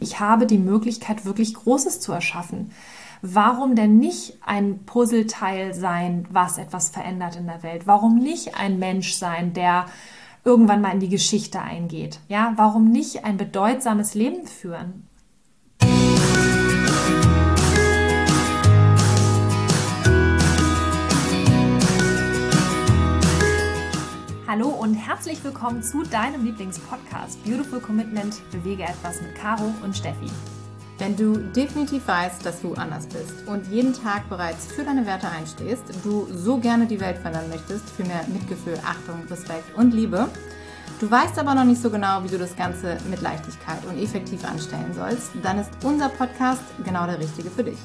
Ich habe die Möglichkeit, wirklich Großes zu erschaffen. Warum denn nicht ein Puzzleteil sein, was etwas verändert in der Welt? Warum nicht ein Mensch sein, der irgendwann mal in die Geschichte eingeht? Ja, warum nicht ein bedeutsames Leben führen? Hallo und herzlich willkommen zu deinem Lieblingspodcast Beautiful Commitment Bewege etwas mit Caro und Steffi. Wenn du definitiv weißt, dass du anders bist und jeden Tag bereits für deine Werte einstehst, du so gerne die Welt verändern möchtest, für mehr Mitgefühl, Achtung, Respekt und Liebe, du weißt aber noch nicht so genau, wie du das Ganze mit Leichtigkeit und effektiv anstellen sollst, dann ist unser Podcast genau der richtige für dich.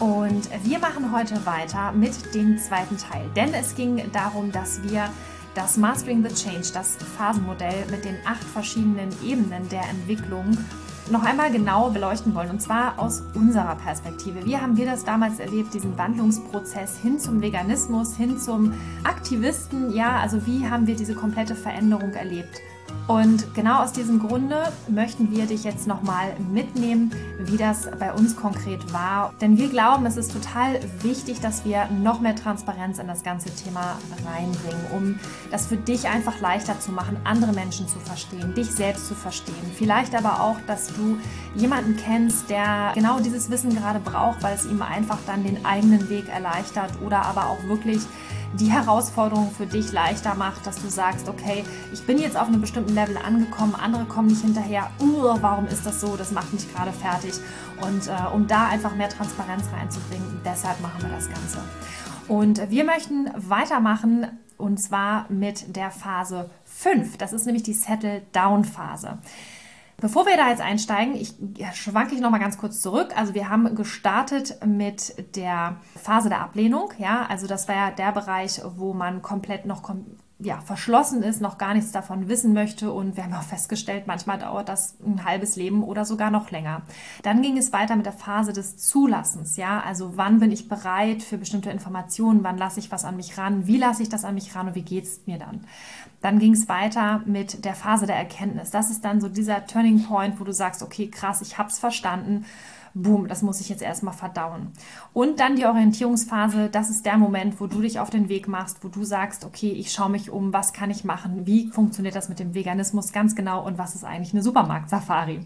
Und wir machen heute weiter mit dem zweiten Teil, denn es ging darum, dass wir das Mastering the Change, das Phasenmodell mit den acht verschiedenen Ebenen der Entwicklung noch einmal genau beleuchten wollen und zwar aus unserer Perspektive. Wie haben wir das damals erlebt, diesen Wandlungsprozess hin zum Veganismus, hin zum Aktivisten? Ja, also wie haben wir diese komplette Veränderung erlebt? Und genau aus diesem Grunde möchten wir dich jetzt nochmal mitnehmen, wie das bei uns konkret war. Denn wir glauben, es ist total wichtig, dass wir noch mehr Transparenz in das ganze Thema reinbringen, um das für dich einfach leichter zu machen, andere Menschen zu verstehen, dich selbst zu verstehen. Vielleicht aber auch, dass du jemanden kennst, der genau dieses Wissen gerade braucht, weil es ihm einfach dann den eigenen Weg erleichtert oder aber auch wirklich die Herausforderung für dich leichter macht, dass du sagst, okay, ich bin jetzt auf einem bestimmten Level angekommen, andere kommen nicht hinterher, uh, warum ist das so, das macht mich gerade fertig. Und äh, um da einfach mehr Transparenz reinzubringen, deshalb machen wir das Ganze. Und wir möchten weitermachen und zwar mit der Phase 5. Das ist nämlich die Settle-Down-Phase. Bevor wir da jetzt einsteigen, ich schwanke ich noch mal ganz kurz zurück. Also wir haben gestartet mit der Phase der Ablehnung, ja, also das war ja der Bereich, wo man komplett noch kom ja, verschlossen ist, noch gar nichts davon wissen möchte. Und wir haben auch festgestellt, manchmal dauert das ein halbes Leben oder sogar noch länger. Dann ging es weiter mit der Phase des Zulassens. Ja, also wann bin ich bereit für bestimmte Informationen? Wann lasse ich was an mich ran? Wie lasse ich das an mich ran? Und wie geht es mir dann? Dann ging es weiter mit der Phase der Erkenntnis. Das ist dann so dieser Turning Point, wo du sagst, okay, krass, ich habe es verstanden boom, das muss ich jetzt erstmal verdauen. Und dann die Orientierungsphase, das ist der Moment, wo du dich auf den Weg machst, wo du sagst, okay, ich schaue mich um, was kann ich machen, wie funktioniert das mit dem Veganismus ganz genau und was ist eigentlich eine Supermarkt-Safari.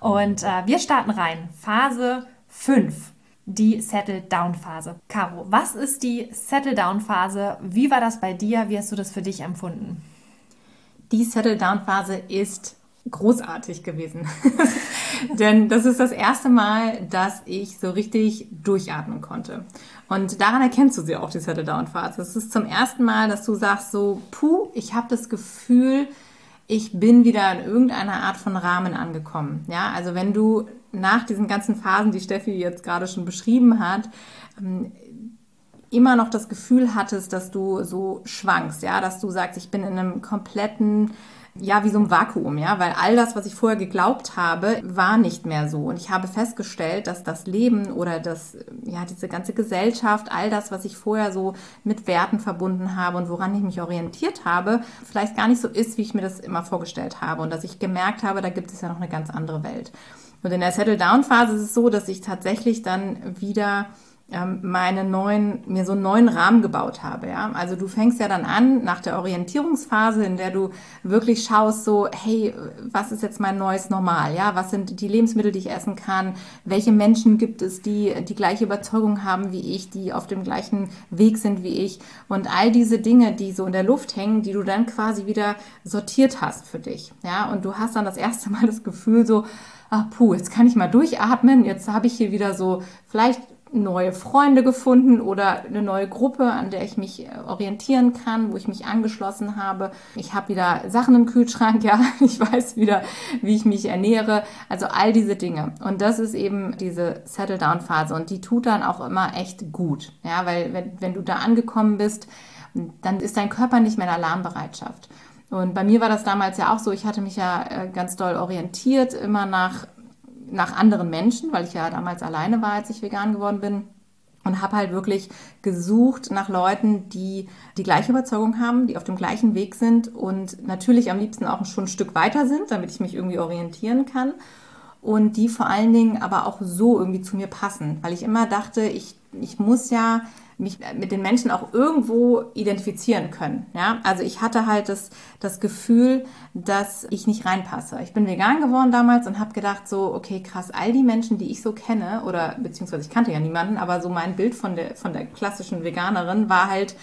Und äh, wir starten rein. Phase 5 die Settle-Down-Phase. Caro, was ist die Settle-Down-Phase? Wie war das bei dir? Wie hast du das für dich empfunden? Die Settle-Down-Phase ist großartig gewesen. Denn das ist das erste Mal, dass ich so richtig durchatmen konnte. Und daran erkennst du sie auch, die Settle-Down-Phase. Es ist zum ersten Mal, dass du sagst so, puh, ich habe das Gefühl, ich bin wieder in irgendeiner Art von Rahmen angekommen. Ja, also wenn du nach diesen ganzen Phasen, die Steffi jetzt gerade schon beschrieben hat, ähm, immer noch das Gefühl hattest, dass du so schwankst, ja, dass du sagst, ich bin in einem kompletten ja, wie so ein Vakuum, ja, weil all das, was ich vorher geglaubt habe, war nicht mehr so. Und ich habe festgestellt, dass das Leben oder das, ja, diese ganze Gesellschaft, all das, was ich vorher so mit Werten verbunden habe und woran ich mich orientiert habe, vielleicht gar nicht so ist, wie ich mir das immer vorgestellt habe. Und dass ich gemerkt habe, da gibt es ja noch eine ganz andere Welt. Und in der Settle-Down-Phase ist es so, dass ich tatsächlich dann wieder ähm, meine neuen, mir so einen neuen Rahmen gebaut habe. Ja? Also du fängst ja dann an nach der Orientierungsphase, in der du wirklich schaust, so, hey, was ist jetzt mein neues Normal? Ja, was sind die Lebensmittel, die ich essen kann? Welche Menschen gibt es, die die gleiche Überzeugung haben wie ich, die auf dem gleichen Weg sind wie ich? Und all diese Dinge, die so in der Luft hängen, die du dann quasi wieder sortiert hast für dich. Ja, und du hast dann das erste Mal das Gefühl so, ach puh, jetzt kann ich mal durchatmen, jetzt habe ich hier wieder so vielleicht neue Freunde gefunden oder eine neue Gruppe, an der ich mich äh, orientieren kann, wo ich mich angeschlossen habe. Ich habe wieder Sachen im Kühlschrank, ja, ich weiß wieder, wie ich mich ernähre. Also all diese Dinge. Und das ist eben diese Settle-Down-Phase und die tut dann auch immer echt gut, ja, weil wenn, wenn du da angekommen bist, dann ist dein Körper nicht mehr in Alarmbereitschaft. Und bei mir war das damals ja auch so, ich hatte mich ja äh, ganz doll orientiert, immer nach nach anderen Menschen, weil ich ja damals alleine war, als ich vegan geworden bin. und habe halt wirklich gesucht nach Leuten, die die gleiche Überzeugung haben, die auf dem gleichen Weg sind und natürlich am liebsten auch schon ein Stück weiter sind, damit ich mich irgendwie orientieren kann und die vor allen Dingen aber auch so irgendwie zu mir passen, weil ich immer dachte, ich, ich muss ja mich mit den Menschen auch irgendwo identifizieren können. Ja, also ich hatte halt das, das Gefühl, dass ich nicht reinpasse. Ich bin vegan geworden damals und habe gedacht so, okay, krass, all die Menschen, die ich so kenne oder beziehungsweise ich kannte ja niemanden, aber so mein Bild von der, von der klassischen Veganerin war halt,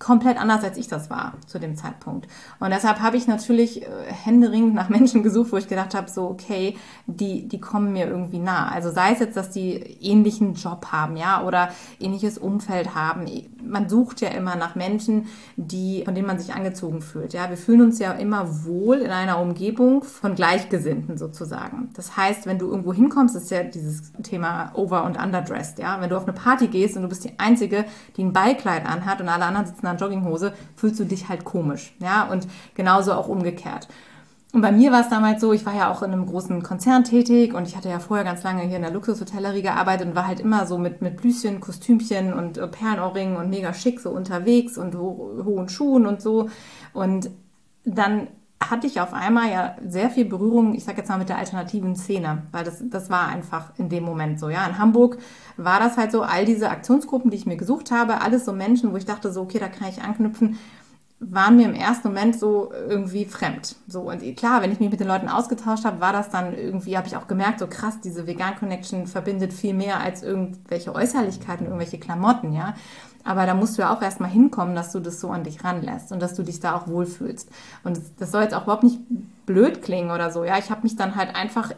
komplett anders, als ich das war zu dem Zeitpunkt. Und deshalb habe ich natürlich äh, händeringend nach Menschen gesucht, wo ich gedacht habe, so, okay, die, die kommen mir irgendwie nah. Also sei es jetzt, dass die ähnlichen Job haben, ja, oder ähnliches Umfeld haben. Man sucht ja immer nach Menschen, die, von denen man sich angezogen fühlt. Ja, wir fühlen uns ja immer wohl in einer Umgebung von Gleichgesinnten sozusagen. Das heißt, wenn du irgendwo hinkommst, ist ja dieses Thema over- und underdressed, ja. Wenn du auf eine Party gehst und du bist die Einzige, die ein Ballkleid anhat und alle anderen sitzen in einer Jogginghose, fühlst du dich halt komisch. Ja, und genauso auch umgekehrt. Und bei mir war es damals so, ich war ja auch in einem großen Konzern tätig und ich hatte ja vorher ganz lange hier in der Luxushotellerie gearbeitet und war halt immer so mit, mit Blüschen, Kostümchen und äh, Perlenohrringen und mega schick so unterwegs und ho hohen Schuhen und so. Und dann hatte ich auf einmal ja sehr viel Berührung, ich sag jetzt mal mit der alternativen Szene, weil das, das war einfach in dem Moment so. Ja, in Hamburg war das halt so, all diese Aktionsgruppen, die ich mir gesucht habe, alles so Menschen, wo ich dachte so, okay, da kann ich anknüpfen, waren mir im ersten Moment so irgendwie fremd. So und klar, wenn ich mich mit den Leuten ausgetauscht habe, war das dann irgendwie, habe ich auch gemerkt, so krass, diese Vegan Connection verbindet viel mehr als irgendwelche Äußerlichkeiten, irgendwelche Klamotten, ja. Aber da musst du ja auch erstmal hinkommen, dass du das so an dich ranlässt und dass du dich da auch wohlfühlst. Und das soll jetzt auch überhaupt nicht blöd klingen oder so. Ja, ich habe mich dann halt einfach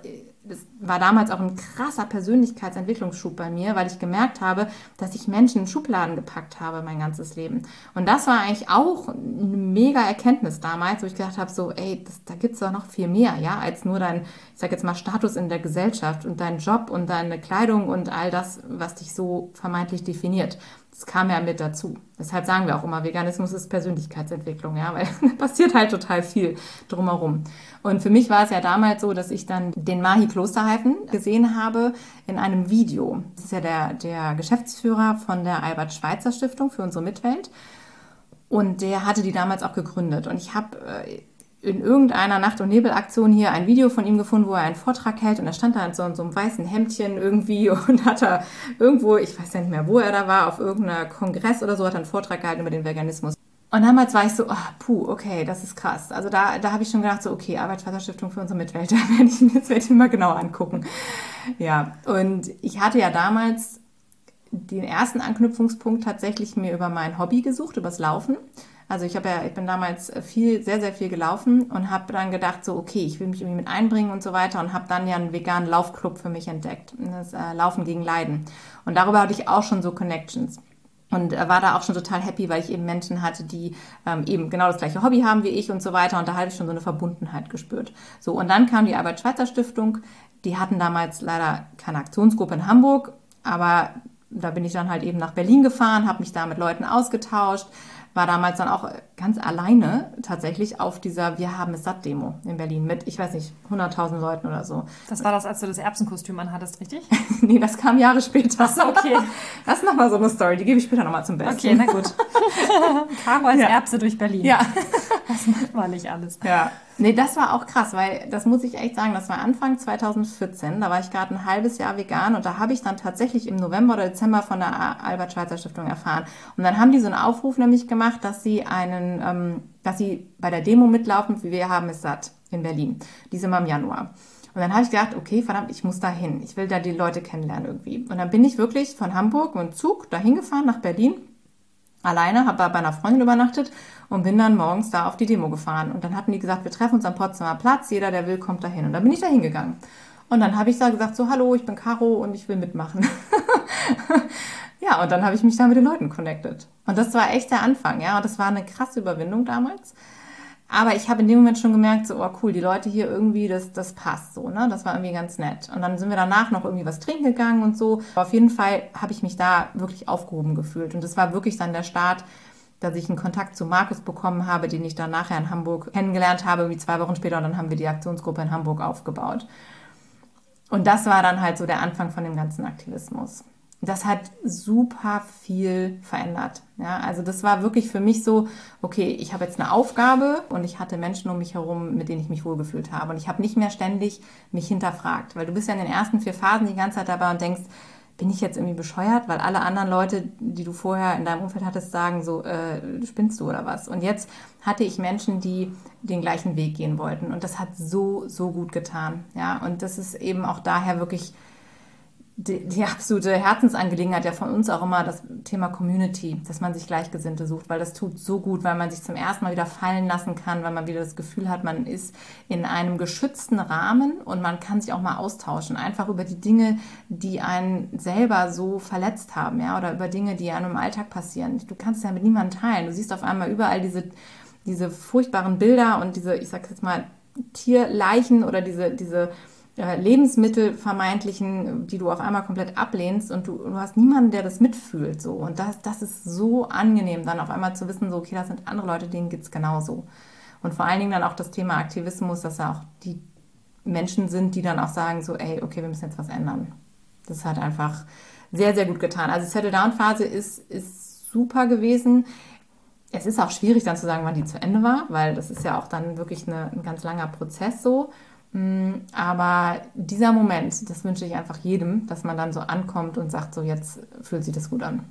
das war damals auch ein krasser Persönlichkeitsentwicklungsschub bei mir, weil ich gemerkt habe, dass ich Menschen in Schubladen gepackt habe mein ganzes Leben. Und das war eigentlich auch eine mega Erkenntnis damals, wo ich gedacht habe, so, ey, das, da gibt's doch noch viel mehr, ja, als nur dein, ich sag jetzt mal, Status in der Gesellschaft und dein Job und deine Kleidung und all das, was dich so vermeintlich definiert. Das kam ja mit dazu. Deshalb sagen wir auch immer, Veganismus ist Persönlichkeitsentwicklung, ja, weil passiert halt total viel drumherum. Und für mich war es ja damals so, dass ich dann den Mahi Klosterhalfen gesehen habe in einem Video. Das ist ja der, der Geschäftsführer von der Albert Schweitzer Stiftung für unsere Mitwelt. Und der hatte die damals auch gegründet. Und ich habe äh, in irgendeiner Nacht- und Nebelaktion hier ein Video von ihm gefunden, wo er einen Vortrag hält und er stand da in so, in so einem weißen Hemdchen irgendwie und hat da irgendwo, ich weiß ja nicht mehr, wo er da war, auf irgendeiner Kongress oder so, hat er einen Vortrag gehalten über den Veganismus. Und damals war ich so, oh, puh, okay, das ist krass. Also da, da habe ich schon gedacht, so, okay, Arbeitsvaterstiftung für unsere Mitwelt, da werde ich mir jetzt werde mal genauer angucken. Ja, und ich hatte ja damals den ersten Anknüpfungspunkt tatsächlich mir über mein Hobby gesucht, übers Laufen. Also ich habe ja, ich bin damals viel, sehr, sehr viel gelaufen und habe dann gedacht, so okay, ich will mich irgendwie mit einbringen und so weiter und habe dann ja einen veganen Laufclub für mich entdeckt, das äh, Laufen gegen Leiden. Und darüber hatte ich auch schon so Connections. Und war da auch schon total happy, weil ich eben Menschen hatte, die ähm, eben genau das gleiche Hobby haben wie ich und so weiter. Und da hatte ich schon so eine Verbundenheit gespürt. So, und dann kam die Albert Schweitzer Stiftung. Die hatten damals leider keine Aktionsgruppe in Hamburg, aber da bin ich dann halt eben nach Berlin gefahren, habe mich da mit Leuten ausgetauscht, war damals dann auch ganz alleine tatsächlich auf dieser Wir haben es satt Demo in Berlin mit, ich weiß nicht, 100.000 Leuten oder so. Das war das, als du das Erbsenkostüm anhattest, richtig? nee, das kam Jahre später. Ach so, okay. Das ist nochmal so eine Story, die gebe ich später nochmal zum Besten. Okay, na gut. Caro als ja. Erbse durch Berlin. Ja. Das macht man nicht alles. Ja. Nee, das war auch krass, weil das muss ich echt sagen, das war Anfang 2014, da war ich gerade ein halbes Jahr vegan und da habe ich dann tatsächlich im November oder Dezember von der Albert Schweitzer Stiftung erfahren. Und dann haben die so einen Aufruf nämlich gemacht, dass sie einen, ähm, dass sie bei der Demo mitlaufen, wie wir haben es satt in Berlin, diese Mal im Januar. Und dann habe ich gedacht, okay, verdammt, ich muss da hin. Ich will da die Leute kennenlernen irgendwie. Und dann bin ich wirklich von Hamburg dem Zug dahin gefahren nach Berlin alleine, habe bei einer Freundin übernachtet und bin dann morgens da auf die Demo gefahren. Und dann hatten die gesagt, wir treffen uns am Potsdamer Platz, jeder, der will, kommt dahin. Und dann bin ich da hingegangen. Und dann habe ich da gesagt, so, hallo, ich bin Caro und ich will mitmachen. ja, und dann habe ich mich da mit den Leuten connected. Und das war echt der Anfang, ja. Und das war eine krasse Überwindung damals. Aber ich habe in dem Moment schon gemerkt, so, oh cool, die Leute hier irgendwie, das, das passt so, ne? Das war irgendwie ganz nett. Und dann sind wir danach noch irgendwie was trinken gegangen und so. Aber auf jeden Fall habe ich mich da wirklich aufgehoben gefühlt. Und das war wirklich dann der Start, dass ich einen Kontakt zu Markus bekommen habe, den ich dann nachher in Hamburg kennengelernt habe, wie zwei Wochen später. Und dann haben wir die Aktionsgruppe in Hamburg aufgebaut. Und das war dann halt so der Anfang von dem ganzen Aktivismus. Das hat super viel verändert. Ja, also das war wirklich für mich so, okay, ich habe jetzt eine Aufgabe und ich hatte Menschen um mich herum, mit denen ich mich wohlgefühlt habe. Und ich habe nicht mehr ständig mich hinterfragt, weil du bist ja in den ersten vier Phasen die ganze Zeit dabei und denkst, bin ich jetzt irgendwie bescheuert, weil alle anderen Leute, die du vorher in deinem Umfeld hattest, sagen so, äh, spinnst du oder was? Und jetzt hatte ich Menschen, die den gleichen Weg gehen wollten und das hat so, so gut getan. Ja, und das ist eben auch daher wirklich die, die, absolute Herzensangelegenheit ja von uns auch immer das Thema Community, dass man sich Gleichgesinnte sucht, weil das tut so gut, weil man sich zum ersten Mal wieder fallen lassen kann, weil man wieder das Gefühl hat, man ist in einem geschützten Rahmen und man kann sich auch mal austauschen, einfach über die Dinge, die einen selber so verletzt haben, ja, oder über Dinge, die einem im Alltag passieren. Du kannst ja mit niemandem teilen. Du siehst auf einmal überall diese, diese furchtbaren Bilder und diese, ich sag jetzt mal, Tierleichen oder diese, diese Lebensmittel vermeintlichen, die du auf einmal komplett ablehnst und du, du hast niemanden, der das mitfühlt. So. Und das, das ist so angenehm, dann auf einmal zu wissen, so, okay, das sind andere Leute, denen geht es genauso. Und vor allen Dingen dann auch das Thema Aktivismus, dass ja auch die Menschen sind, die dann auch sagen, so, ey, okay, wir müssen jetzt was ändern. Das hat einfach sehr, sehr gut getan. Also Settle-Down-Phase ist, ist super gewesen. Es ist auch schwierig dann zu sagen, wann die zu Ende war, weil das ist ja auch dann wirklich eine, ein ganz langer Prozess so. Mm, aber dieser Moment, das wünsche ich einfach jedem, dass man dann so ankommt und sagt, so jetzt fühlt sich das gut an.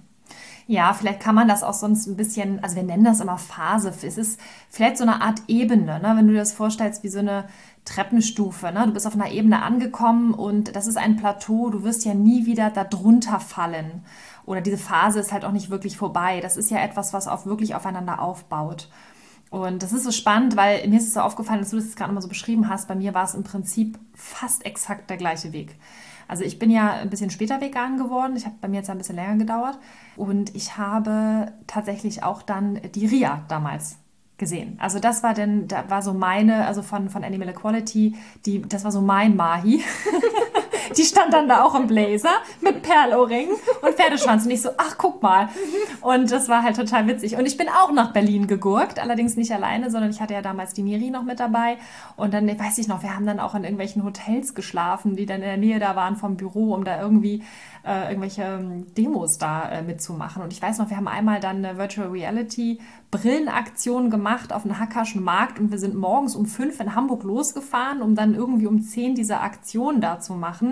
Ja, vielleicht kann man das auch sonst ein bisschen, also wir nennen das immer Phase. Es ist vielleicht so eine Art Ebene, ne? wenn du dir das vorstellst, wie so eine Treppenstufe. Ne? Du bist auf einer Ebene angekommen und das ist ein Plateau, du wirst ja nie wieder darunter fallen. Oder diese Phase ist halt auch nicht wirklich vorbei. Das ist ja etwas, was auch wirklich aufeinander aufbaut. Und das ist so spannend, weil mir ist es so aufgefallen, dass du das gerade mal so beschrieben hast. Bei mir war es im Prinzip fast exakt der gleiche Weg. Also ich bin ja ein bisschen später vegan geworden. Ich habe bei mir jetzt ein bisschen länger gedauert. Und ich habe tatsächlich auch dann die Ria damals gesehen. Also das war denn, da war so meine, also von, von Animal Equality, die, das war so mein Mahi. die stand dann da auch im Blazer mit Perlohrring und Pferdeschwanz. Und ich so, ach, guck mal. Und das war halt total witzig. Und ich bin auch nach Berlin gegurkt, allerdings nicht alleine, sondern ich hatte ja damals die Miri noch mit dabei. Und dann, weiß ich noch, wir haben dann auch in irgendwelchen Hotels geschlafen, die dann in der Nähe da waren vom Büro, um da irgendwie äh, irgendwelche ähm, Demos da äh, mitzumachen. Und ich weiß noch, wir haben einmal dann eine Virtual Reality Brillenaktion gemacht auf dem Hackerschen Markt und wir sind morgens um fünf in Hamburg losgefahren, um dann irgendwie um zehn diese Aktion da zu machen.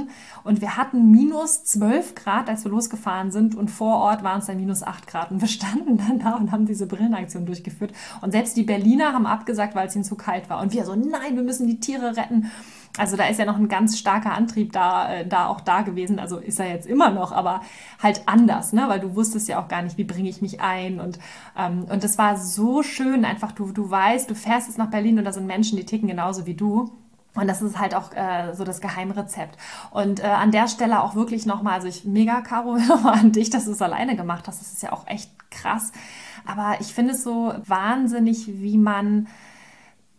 Und wir hatten minus zwölf Grad, als wir losgefahren sind und vor Ort waren es dann minus acht Grad. Und wir standen dann da und haben diese Brillenaktion durchgeführt. Und selbst die Berliner haben abgesagt, weil es ihnen zu kalt war. Und wir so, nein, wir müssen die Tiere retten. Also da ist ja noch ein ganz starker Antrieb da, äh, da auch da gewesen. Also ist er jetzt immer noch, aber halt anders, ne? Weil du wusstest ja auch gar nicht, wie bringe ich mich ein. Und, ähm, und das war so schön, einfach du, du weißt, du fährst jetzt nach Berlin und da sind Menschen, die ticken genauso wie du. Und das ist halt auch äh, so das Geheimrezept. Und äh, an der Stelle auch wirklich nochmal, also ich mega Caro nochmal an dich, dass du es alleine gemacht hast. Das ist ja auch echt krass. Aber ich finde es so wahnsinnig, wie man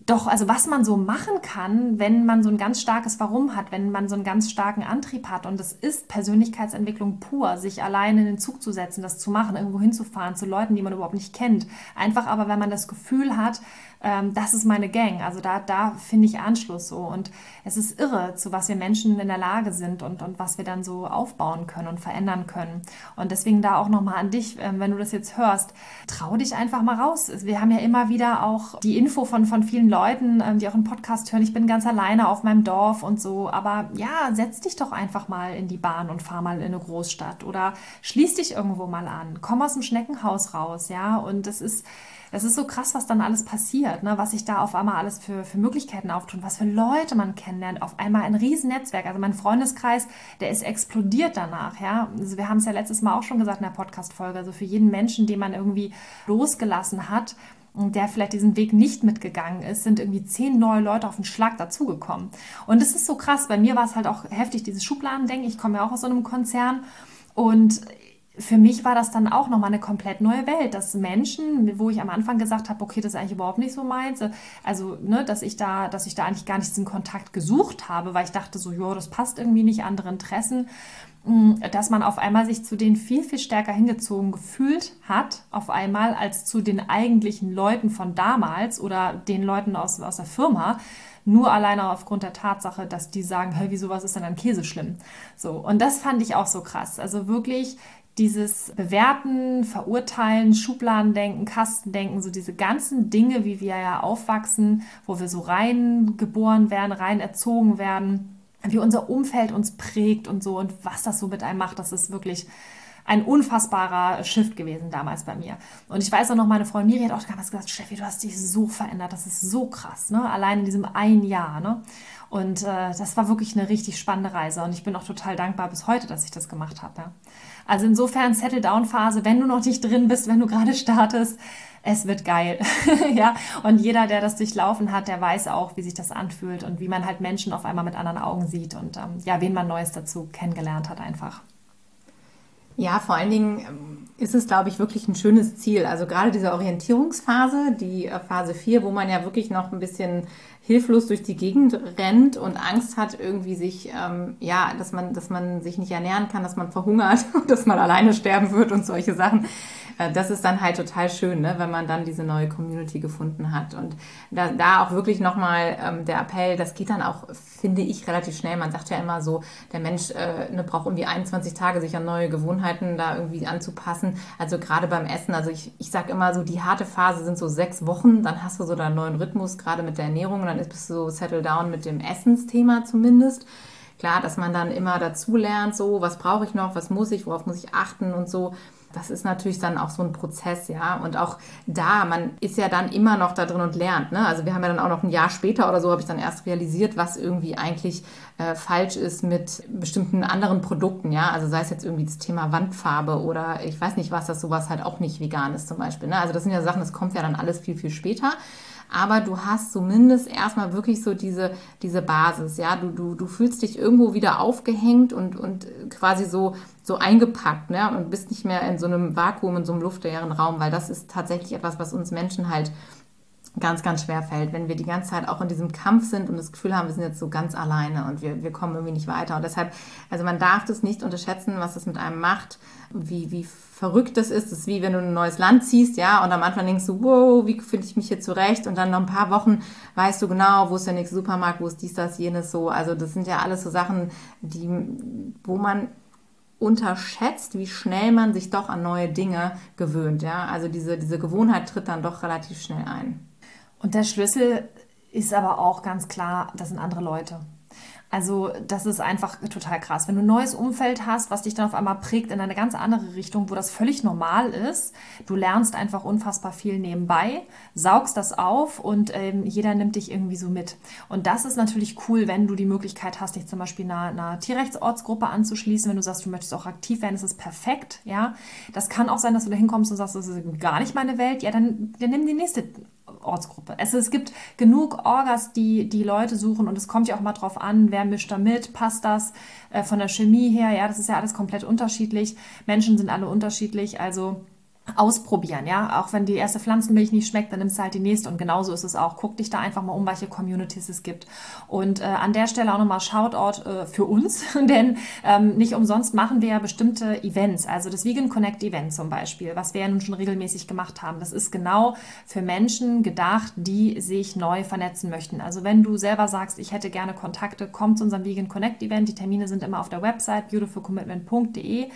doch, also was man so machen kann, wenn man so ein ganz starkes Warum hat, wenn man so einen ganz starken Antrieb hat. Und es ist Persönlichkeitsentwicklung pur, sich alleine in den Zug zu setzen, das zu machen, irgendwo hinzufahren, zu Leuten, die man überhaupt nicht kennt. Einfach aber, wenn man das Gefühl hat, ähm, das ist meine Gang. Also da, da finde ich Anschluss so. Und es ist irre, zu was wir Menschen in der Lage sind und, und was wir dann so aufbauen können und verändern können. Und deswegen da auch nochmal an dich, ähm, wenn du das jetzt hörst, trau dich einfach mal raus. Wir haben ja immer wieder auch die Info von, von vielen Leuten, ähm, die auch einen Podcast hören, ich bin ganz alleine auf meinem Dorf und so. Aber ja, setz dich doch einfach mal in die Bahn und fahr mal in eine Großstadt oder schließ dich irgendwo mal an. Komm aus dem Schneckenhaus raus, ja. Und das ist das ist so krass, was dann alles passiert, ne? was sich da auf einmal alles für, für Möglichkeiten auftun, was für Leute man kennenlernt. Auf einmal ein Riesennetzwerk. Also mein Freundeskreis, der ist explodiert danach. Ja? Also wir haben es ja letztes Mal auch schon gesagt in der Podcast-Folge. Also für jeden Menschen, den man irgendwie losgelassen hat, der vielleicht diesen Weg nicht mitgegangen ist, sind irgendwie zehn neue Leute auf den Schlag dazugekommen. Und es ist so krass. Bei mir war es halt auch heftig, dieses Schubladendenken. Ich komme ja auch aus so einem Konzern. Und für mich war das dann auch nochmal eine komplett neue Welt, dass Menschen, wo ich am Anfang gesagt habe, okay, das ist eigentlich überhaupt nicht so meins, also, ne, dass ich da, dass ich da eigentlich gar nicht diesen Kontakt gesucht habe, weil ich dachte so, ja, das passt irgendwie nicht, andere Interessen, mm, dass man auf einmal sich zu denen viel, viel stärker hingezogen gefühlt hat, auf einmal, als zu den eigentlichen Leuten von damals oder den Leuten aus, aus der Firma, Nur alleine aufgrund der Tatsache, dass die sagen, hey, wieso was ist denn an Käse schlimm? So. Und das fand ich auch so krass. Also wirklich dieses Bewerten, Verurteilen, Schubladendenken, Kastendenken, so diese ganzen Dinge, wie wir ja aufwachsen, wo wir so rein geboren werden, rein erzogen werden, wie unser Umfeld uns prägt und so und was das so mit einem macht, das ist wirklich ein unfassbarer Shift gewesen damals bei mir. Und ich weiß auch noch, meine Freundin Miri hat auch damals gesagt, Steffi, du hast dich so verändert, das ist so krass, ne? Allein in diesem ein Jahr, ne? Und äh, das war wirklich eine richtig spannende Reise und ich bin auch total dankbar bis heute, dass ich das gemacht habe. Ja? Also insofern Settle-Down-Phase, wenn du noch nicht drin bist, wenn du gerade startest, es wird geil. ja, und jeder, der das durchlaufen hat, der weiß auch, wie sich das anfühlt und wie man halt Menschen auf einmal mit anderen Augen sieht und ähm, ja, wen man Neues dazu kennengelernt hat einfach. Ja, vor allen Dingen ähm, ist es, glaube ich, wirklich ein schönes Ziel. Also gerade diese Orientierungsphase, die äh, Phase 4, wo man ja wirklich noch ein bisschen hilflos durch die Gegend rennt und Angst hat, irgendwie sich, ähm, ja, dass man, dass man sich nicht ernähren kann, dass man verhungert dass man alleine sterben wird und solche Sachen. Äh, das ist dann halt total schön, ne, wenn man dann diese neue Community gefunden hat. Und da, da auch wirklich nochmal ähm, der Appell, das geht dann auch, finde ich, relativ schnell. Man sagt ja immer so, der Mensch äh, ne, braucht irgendwie 21 Tage, sich an neue Gewohnheiten da irgendwie anzupassen. Also gerade beim Essen, also ich, ich sage immer so, die harte Phase sind so sechs Wochen, dann hast du so deinen neuen Rhythmus, gerade mit der Ernährung dann bist du so settle down mit dem Essensthema zumindest. Klar, dass man dann immer dazu lernt, so, was brauche ich noch, was muss ich, worauf muss ich achten und so. Das ist natürlich dann auch so ein Prozess, ja. Und auch da, man ist ja dann immer noch da drin und lernt. Ne? Also wir haben ja dann auch noch ein Jahr später oder so, habe ich dann erst realisiert, was irgendwie eigentlich äh, falsch ist mit bestimmten anderen Produkten, ja. Also sei es jetzt irgendwie das Thema Wandfarbe oder ich weiß nicht was, dass sowas halt auch nicht vegan ist zum Beispiel. Ne? Also das sind ja Sachen, das kommt ja dann alles viel, viel später aber du hast zumindest erstmal wirklich so diese, diese Basis, ja, du, du, du fühlst dich irgendwo wieder aufgehängt und, und quasi so, so eingepackt, ne, und bist nicht mehr in so einem Vakuum, in so einem luftleeren Raum, weil das ist tatsächlich etwas, was uns Menschen halt ganz, ganz schwer fällt, wenn wir die ganze Zeit auch in diesem Kampf sind und das Gefühl haben, wir sind jetzt so ganz alleine und wir, wir kommen irgendwie nicht weiter. Und deshalb, also man darf das nicht unterschätzen, was das mit einem macht, wie, wie verrückt das ist. Das ist wie wenn du ein neues Land ziehst, ja, und am Anfang denkst du, wow, wie finde ich mich hier zurecht? Und dann noch ein paar Wochen weißt du genau, wo ist der nächste Supermarkt, wo ist dies, das, jenes so. Also das sind ja alles so Sachen, die, wo man unterschätzt, wie schnell man sich doch an neue Dinge gewöhnt, ja. Also diese, diese Gewohnheit tritt dann doch relativ schnell ein. Und der Schlüssel ist aber auch ganz klar, das sind andere Leute. Also das ist einfach total krass. Wenn du ein neues Umfeld hast, was dich dann auf einmal prägt in eine ganz andere Richtung, wo das völlig normal ist, du lernst einfach unfassbar viel nebenbei, saugst das auf und ähm, jeder nimmt dich irgendwie so mit. Und das ist natürlich cool, wenn du die Möglichkeit hast, dich zum Beispiel einer, einer Tierrechtsortsgruppe anzuschließen. Wenn du sagst, du möchtest auch aktiv werden, ist es perfekt. Ja, das kann auch sein, dass du da hinkommst und sagst, das ist gar nicht meine Welt. Ja, dann, dann nimm die nächste Ortsgruppe. Also es gibt genug Orgas, die die Leute suchen und es kommt ja auch mal drauf an, wer mischt da mit, passt das äh, von der Chemie her, ja, das ist ja alles komplett unterschiedlich. Menschen sind alle unterschiedlich, also ausprobieren, ja. Auch wenn die erste Pflanzenmilch nicht schmeckt, dann nimmst du halt die nächste und genauso ist es auch. Guck dich da einfach mal um, welche Communities es gibt. Und äh, an der Stelle auch nochmal Shoutout äh, für uns, denn ähm, nicht umsonst machen wir ja bestimmte Events, also das Vegan Connect Event zum Beispiel, was wir ja nun schon regelmäßig gemacht haben. Das ist genau für Menschen gedacht, die sich neu vernetzen möchten. Also wenn du selber sagst, ich hätte gerne Kontakte, komm zu unserem Vegan Connect Event. Die Termine sind immer auf der Website beautifulcommitment.de.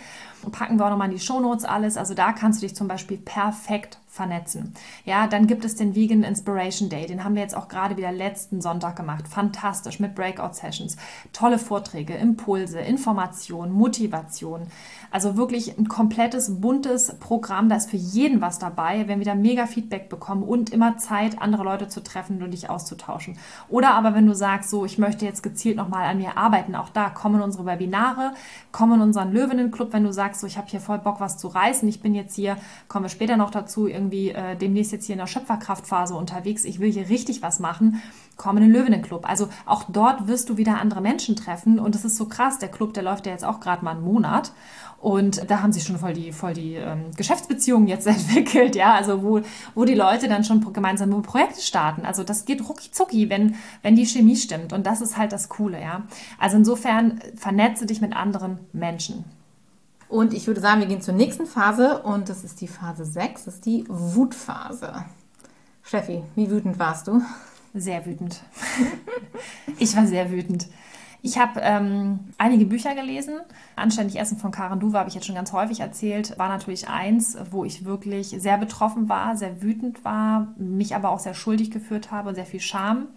Packen wir auch nochmal in die Shownotes alles. Also da kannst du dich zum Beispiel perfekt vernetzen. Ja, dann gibt es den Vegan Inspiration Day. Den haben wir jetzt auch gerade wieder letzten Sonntag gemacht. Fantastisch mit Breakout Sessions. Tolle Vorträge, Impulse, Information, Motivation. Also wirklich ein komplettes, buntes Programm. Da ist für jeden was dabei. Wir werden wieder mega Feedback bekommen und immer Zeit, andere Leute zu treffen und dich auszutauschen. Oder aber wenn du sagst, so, ich möchte jetzt gezielt nochmal an mir arbeiten, auch da kommen unsere Webinare, kommen unseren Löwenenclub, wenn du sagst, so, ich habe hier voll Bock, was zu reißen. Ich bin jetzt hier, kommen wir später noch dazu, irgendwie äh, demnächst jetzt hier in der Schöpferkraftphase unterwegs. Ich will hier richtig was machen. Komm in den Löwenenclub. Also auch dort wirst du wieder andere Menschen treffen. Und das ist so krass. Der Club, der läuft ja jetzt auch gerade mal einen Monat. Und da haben sich schon voll die, voll die ähm, Geschäftsbeziehungen jetzt entwickelt, ja, also wo, wo die Leute dann schon gemeinsame Projekte starten. Also das geht rucki zucki, wenn, wenn die Chemie stimmt. Und das ist halt das Coole, ja. Also insofern vernetze dich mit anderen Menschen. Und ich würde sagen, wir gehen zur nächsten Phase und das ist die Phase 6, das ist die Wutphase. Steffi, wie wütend warst du? Sehr wütend. ich war sehr wütend. Ich habe ähm, einige Bücher gelesen. Anständig Essen von Karen Duwe habe ich jetzt schon ganz häufig erzählt. War natürlich eins, wo ich wirklich sehr betroffen war, sehr wütend war, mich aber auch sehr schuldig geführt habe sehr viel Scham.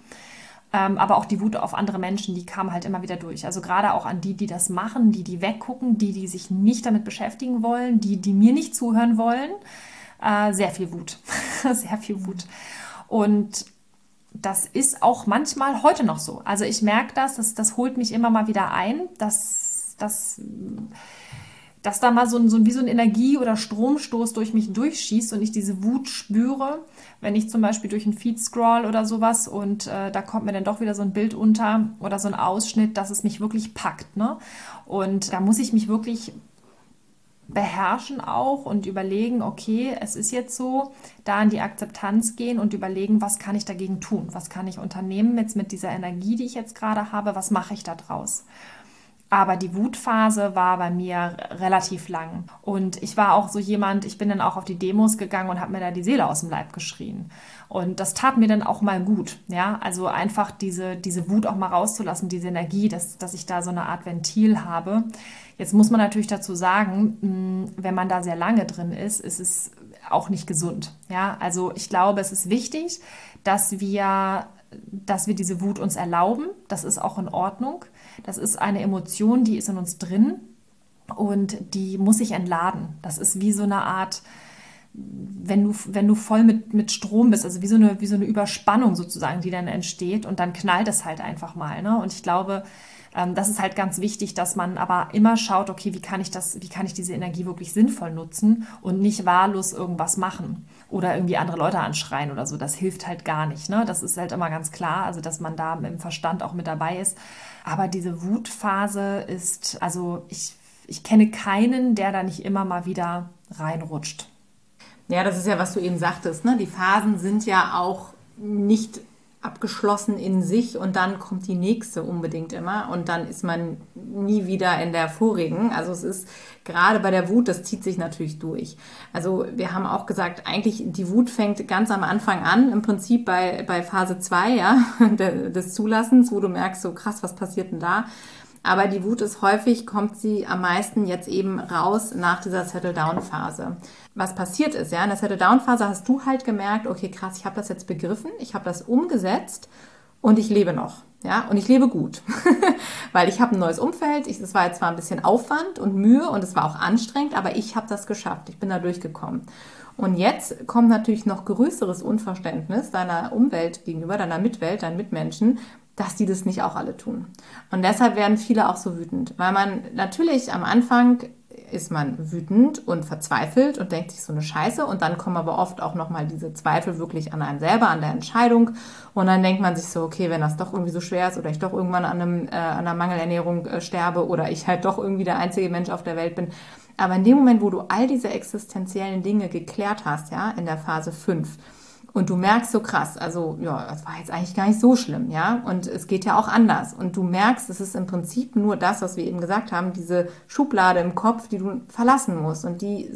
Ähm, aber auch die Wut auf andere Menschen, die kam halt immer wieder durch. Also gerade auch an die, die das machen, die, die weggucken, die, die sich nicht damit beschäftigen wollen, die, die mir nicht zuhören wollen. Äh, sehr viel Wut. sehr viel Wut. Und das ist auch manchmal heute noch so. Also ich merke das, das, das holt mich immer mal wieder ein, dass, dass, dass da mal so ein, so wie so ein Energie- oder Stromstoß durch mich durchschießt und ich diese Wut spüre, wenn ich zum Beispiel durch einen Feed scroll oder sowas und äh, da kommt mir dann doch wieder so ein Bild unter oder so ein Ausschnitt, dass es mich wirklich packt. Ne? Und da muss ich mich wirklich beherrschen auch und überlegen, okay, es ist jetzt so, da in die Akzeptanz gehen und überlegen, was kann ich dagegen tun? Was kann ich unternehmen jetzt mit dieser Energie, die ich jetzt gerade habe? Was mache ich da draus? Aber die Wutphase war bei mir relativ lang. Und ich war auch so jemand, ich bin dann auch auf die Demos gegangen und habe mir da die Seele aus dem Leib geschrien. Und das tat mir dann auch mal gut. Ja, also einfach diese, diese Wut auch mal rauszulassen, diese Energie, dass, dass ich da so eine Art Ventil habe. Jetzt muss man natürlich dazu sagen, mm, wenn man da sehr lange drin ist, ist es auch nicht gesund. Ja, also ich glaube, es ist wichtig, dass wir, dass wir diese Wut uns erlauben. Das ist auch in Ordnung. Das ist eine Emotion, die ist in uns drin und die muss sich entladen. Das ist wie so eine Art, wenn du, wenn du voll mit, mit Strom bist, also wie so, eine, wie so eine Überspannung sozusagen, die dann entsteht und dann knallt es halt einfach mal. Ne? Und ich glaube, ähm, das ist halt ganz wichtig, dass man aber immer schaut, okay, wie kann ich das, wie kann ich diese Energie wirklich sinnvoll nutzen und nicht wahllos irgendwas machen oder irgendwie andere Leute anschreien oder so. Das hilft halt gar nicht. Ne? Das ist halt immer ganz klar, also dass man da im Verstand auch mit dabei ist. Aber diese Wutphase ist, also ich, ich kenne keinen, der da nicht immer mal wieder reinrutscht. Ja, das ist ja, was du eben sagtest. Ne? Die Phasen sind ja auch nicht abgeschlossen in sich und dann kommt die nächste unbedingt immer und dann ist man nie wieder in der vorigen. Also es ist gerade bei der Wut, das zieht sich natürlich durch. Also wir haben auch gesagt, eigentlich die Wut fängt ganz am Anfang an, im Prinzip bei, bei Phase 2 ja, des Zulassens, wo du merkst, so krass, was passiert denn da? Aber die Wut ist häufig, kommt sie am meisten jetzt eben raus nach dieser Settle-Down-Phase. Was passiert ist, ja, in der Settle-Down-Phase hast du halt gemerkt, okay, krass, ich habe das jetzt begriffen, ich habe das umgesetzt und ich lebe noch. Ja, und ich lebe gut, weil ich habe ein neues Umfeld. Das war jetzt zwar ein bisschen Aufwand und Mühe und es war auch anstrengend, aber ich habe das geschafft. Ich bin da durchgekommen. Und jetzt kommt natürlich noch größeres Unverständnis deiner Umwelt gegenüber, deiner Mitwelt, deinen Mitmenschen, dass die das nicht auch alle tun. Und deshalb werden viele auch so wütend, weil man natürlich am Anfang ist man wütend und verzweifelt und denkt sich so eine Scheiße und dann kommen aber oft auch nochmal diese Zweifel wirklich an einem selber, an der Entscheidung und dann denkt man sich so, okay, wenn das doch irgendwie so schwer ist oder ich doch irgendwann an, einem, äh, an einer Mangelernährung äh, sterbe oder ich halt doch irgendwie der einzige Mensch auf der Welt bin. Aber in dem Moment, wo du all diese existenziellen Dinge geklärt hast, ja, in der Phase 5, und du merkst so krass, also ja, das war jetzt eigentlich gar nicht so schlimm, ja. Und es geht ja auch anders. Und du merkst, es ist im Prinzip nur das, was wir eben gesagt haben, diese Schublade im Kopf, die du verlassen musst und die,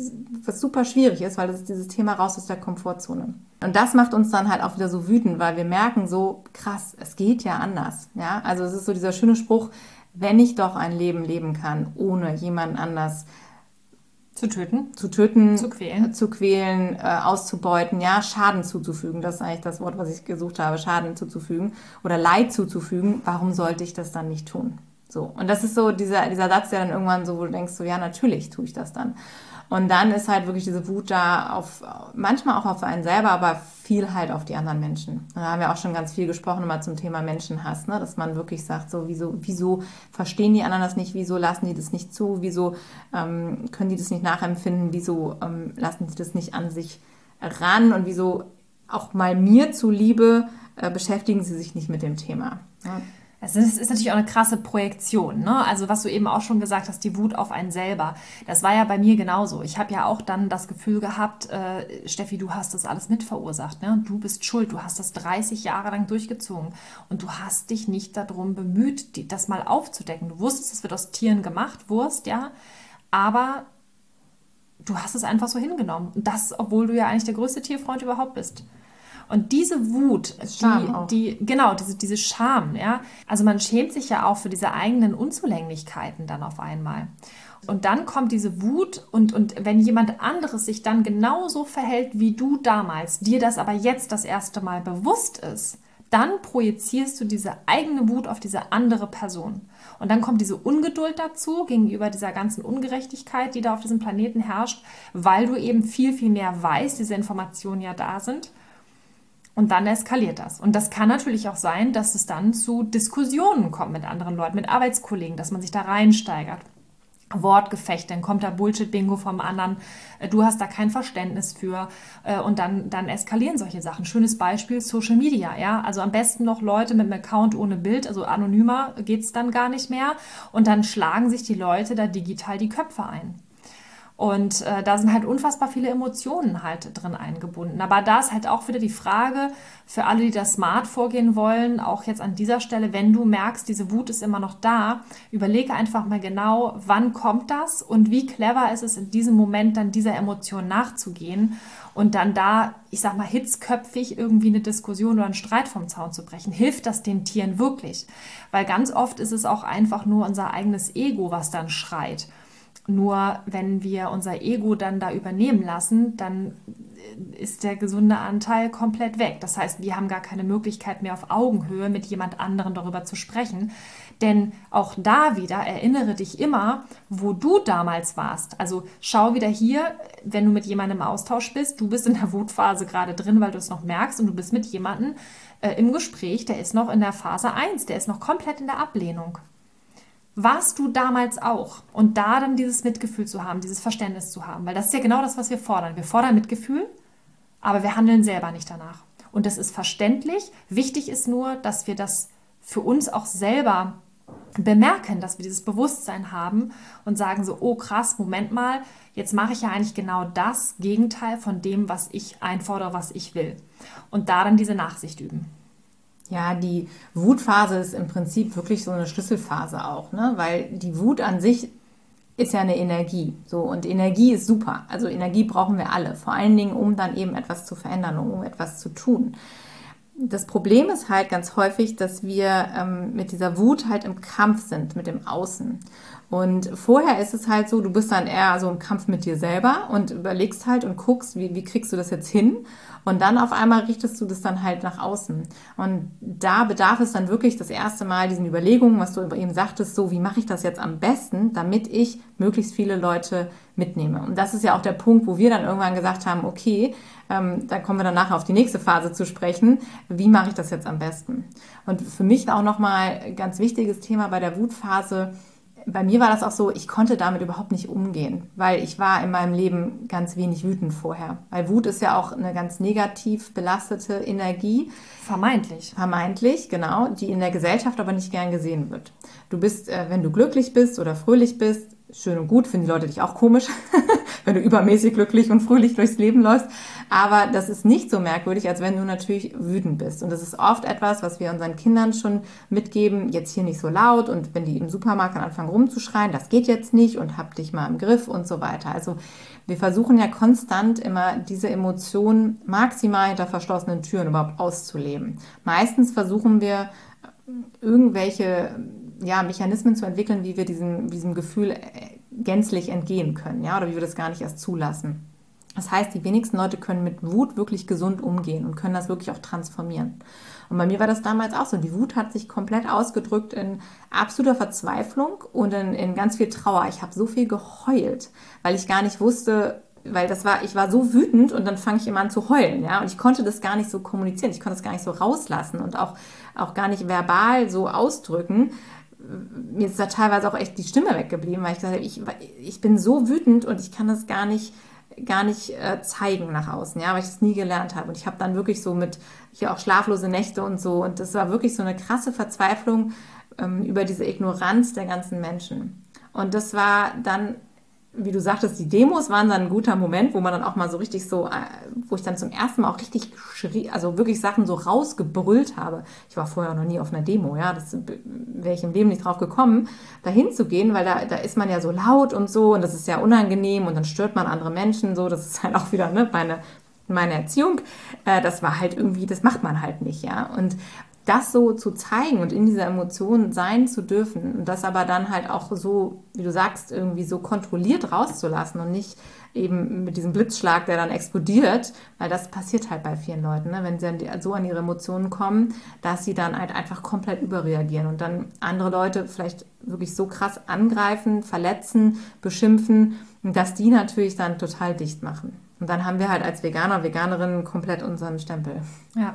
was super schwierig ist, weil das ist dieses Thema raus aus der Komfortzone. Und das macht uns dann halt auch wieder so wütend, weil wir merken so, krass, es geht ja anders, ja. Also es ist so dieser schöne Spruch, wenn ich doch ein Leben leben kann, ohne jemanden anders zu töten. Zu töten. Zu quälen. Zu quälen, äh, auszubeuten, ja, Schaden zuzufügen. Das ist eigentlich das Wort, was ich gesucht habe, Schaden zuzufügen oder Leid zuzufügen. Warum sollte ich das dann nicht tun? So. Und das ist so dieser, dieser Satz, der dann irgendwann so, wo du denkst, so, ja, natürlich tue ich das dann. Und dann ist halt wirklich diese Wut da auf, manchmal auch auf einen selber, aber viel halt auf die anderen Menschen. Und da haben wir auch schon ganz viel gesprochen immer zum Thema Menschenhass, ne? dass man wirklich sagt, so, wieso, wieso verstehen die anderen das nicht, wieso lassen die das nicht zu, wieso ähm, können die das nicht nachempfinden, wieso ähm, lassen die das nicht an sich ran und wieso auch mal mir zuliebe äh, beschäftigen sie sich nicht mit dem Thema. Ja. Es ist, ist, natürlich auch eine krasse Projektion. Ne? Also was du eben auch schon gesagt hast, die Wut auf einen selber. Das war ja bei mir genauso. Ich habe ja auch dann das Gefühl gehabt, äh, Steffi, du hast das alles mit verursacht. Ne? Du bist schuld. Du hast das 30 Jahre lang durchgezogen. Und du hast dich nicht darum bemüht, die, das mal aufzudecken. Du wusstest, es wird aus Tieren gemacht, Wurst, ja. Aber du hast es einfach so hingenommen. Und das, obwohl du ja eigentlich der größte Tierfreund überhaupt bist. Und diese Wut, Scham die, die, genau, diese, diese Scham, ja. Also man schämt sich ja auch für diese eigenen Unzulänglichkeiten dann auf einmal. Und dann kommt diese Wut und, und wenn jemand anderes sich dann genauso verhält wie du damals, dir das aber jetzt das erste Mal bewusst ist, dann projizierst du diese eigene Wut auf diese andere Person. Und dann kommt diese Ungeduld dazu gegenüber dieser ganzen Ungerechtigkeit, die da auf diesem Planeten herrscht, weil du eben viel, viel mehr weißt, diese Informationen ja da sind. Und dann eskaliert das. Und das kann natürlich auch sein, dass es dann zu Diskussionen kommt mit anderen Leuten, mit Arbeitskollegen, dass man sich da reinsteigert. Wortgefecht, dann kommt da Bullshit-Bingo vom anderen, äh, du hast da kein Verständnis für äh, und dann, dann eskalieren solche Sachen. Schönes Beispiel, Social Media, ja, also am besten noch Leute mit einem Account ohne Bild, also anonymer geht's dann gar nicht mehr und dann schlagen sich die Leute da digital die Köpfe ein. Und äh, da sind halt unfassbar viele Emotionen halt drin eingebunden. Aber da ist halt auch wieder die Frage für alle, die da smart vorgehen wollen, auch jetzt an dieser Stelle, wenn du merkst, diese Wut ist immer noch da, überlege einfach mal genau, wann kommt das und wie clever ist es in diesem Moment dann dieser Emotion nachzugehen und dann da, ich sag mal, hitzköpfig irgendwie eine Diskussion oder einen Streit vom Zaun zu brechen. Hilft das den Tieren wirklich? Weil ganz oft ist es auch einfach nur unser eigenes Ego, was dann schreit. Nur wenn wir unser Ego dann da übernehmen lassen, dann ist der gesunde Anteil komplett weg. Das heißt, wir haben gar keine Möglichkeit mehr auf Augenhöhe mit jemand anderem darüber zu sprechen. Denn auch da wieder erinnere dich immer, wo du damals warst. Also schau wieder hier, wenn du mit jemandem im Austausch bist, du bist in der Wutphase gerade drin, weil du es noch merkst und du bist mit jemandem äh, im Gespräch, der ist noch in der Phase 1, der ist noch komplett in der Ablehnung warst du damals auch? Und da dann dieses Mitgefühl zu haben, dieses Verständnis zu haben, weil das ist ja genau das, was wir fordern. Wir fordern Mitgefühl, aber wir handeln selber nicht danach. Und das ist verständlich. Wichtig ist nur, dass wir das für uns auch selber bemerken, dass wir dieses Bewusstsein haben und sagen so, oh krass, Moment mal, jetzt mache ich ja eigentlich genau das Gegenteil von dem, was ich einfordere, was ich will. Und da dann diese Nachsicht üben. Ja, die Wutphase ist im Prinzip wirklich so eine Schlüsselphase auch, ne? weil die Wut an sich ist ja eine Energie. So, und Energie ist super. Also Energie brauchen wir alle. Vor allen Dingen, um dann eben etwas zu verändern, um etwas zu tun. Das Problem ist halt ganz häufig, dass wir ähm, mit dieser Wut halt im Kampf sind, mit dem Außen. Und vorher ist es halt so, du bist dann eher so im Kampf mit dir selber und überlegst halt und guckst, wie, wie kriegst du das jetzt hin? Und dann auf einmal richtest du das dann halt nach außen. Und da bedarf es dann wirklich das erste Mal diesen Überlegungen, was du eben sagtest, so wie mache ich das jetzt am besten, damit ich möglichst viele Leute mitnehme. Und das ist ja auch der Punkt, wo wir dann irgendwann gesagt haben, okay, ähm, da kommen wir dann nachher auf die nächste Phase zu sprechen. Wie mache ich das jetzt am besten? Und für mich auch nochmal ganz wichtiges Thema bei der Wutphase, bei mir war das auch so, ich konnte damit überhaupt nicht umgehen, weil ich war in meinem Leben ganz wenig wütend vorher. Weil Wut ist ja auch eine ganz negativ belastete Energie. Vermeintlich. Vermeintlich, genau, die in der Gesellschaft aber nicht gern gesehen wird. Du bist, äh, wenn du glücklich bist oder fröhlich bist, schön und gut, finden die Leute dich auch komisch, wenn du übermäßig glücklich und fröhlich durchs Leben läufst. Aber das ist nicht so merkwürdig, als wenn du natürlich wütend bist. Und das ist oft etwas, was wir unseren Kindern schon mitgeben, jetzt hier nicht so laut und wenn die im Supermarkt anfangen rumzuschreien, das geht jetzt nicht und hab dich mal im Griff und so weiter. Also wir versuchen ja konstant immer diese Emotionen maximal hinter verschlossenen Türen überhaupt auszuleben. Meistens versuchen wir irgendwelche ja, Mechanismen zu entwickeln, wie wir diesem, diesem Gefühl äh, gänzlich entgehen können, ja, oder wie wir das gar nicht erst zulassen. Das heißt, die wenigsten Leute können mit Wut wirklich gesund umgehen und können das wirklich auch transformieren. Und bei mir war das damals auch so. Die Wut hat sich komplett ausgedrückt in absoluter Verzweiflung und in, in ganz viel Trauer. Ich habe so viel geheult, weil ich gar nicht wusste, weil das war, ich war so wütend und dann fange ich immer an zu heulen, ja, und ich konnte das gar nicht so kommunizieren, ich konnte das gar nicht so rauslassen und auch, auch gar nicht verbal so ausdrücken, mir ist da teilweise auch echt die Stimme weggeblieben, weil ich gesagt habe, ich, ich bin so wütend und ich kann das gar nicht gar nicht äh, zeigen nach außen, ja, weil ich es nie gelernt habe. Und ich habe dann wirklich so mit hier auch schlaflose Nächte und so. Und das war wirklich so eine krasse Verzweiflung ähm, über diese Ignoranz der ganzen Menschen. Und das war dann wie du sagtest, die Demos waren dann ein guter Moment, wo man dann auch mal so richtig so, äh, wo ich dann zum ersten Mal auch richtig schrie, also wirklich Sachen so rausgebrüllt habe. Ich war vorher noch nie auf einer Demo, ja, das wäre ich im Leben nicht drauf gekommen, da hinzugehen, weil da, da ist man ja so laut und so und das ist ja unangenehm und dann stört man andere Menschen so, das ist halt auch wieder, ne, meine meine Erziehung, äh, das war halt irgendwie, das macht man halt nicht, ja. Und das so zu zeigen und in dieser Emotion sein zu dürfen und das aber dann halt auch so, wie du sagst, irgendwie so kontrolliert rauszulassen und nicht eben mit diesem Blitzschlag, der dann explodiert, weil das passiert halt bei vielen Leuten, ne? wenn sie so an ihre Emotionen kommen, dass sie dann halt einfach komplett überreagieren und dann andere Leute vielleicht wirklich so krass angreifen, verletzen, beschimpfen, dass die natürlich dann total dicht machen. Und dann haben wir halt als Veganer, Veganerinnen komplett unseren Stempel. Ja.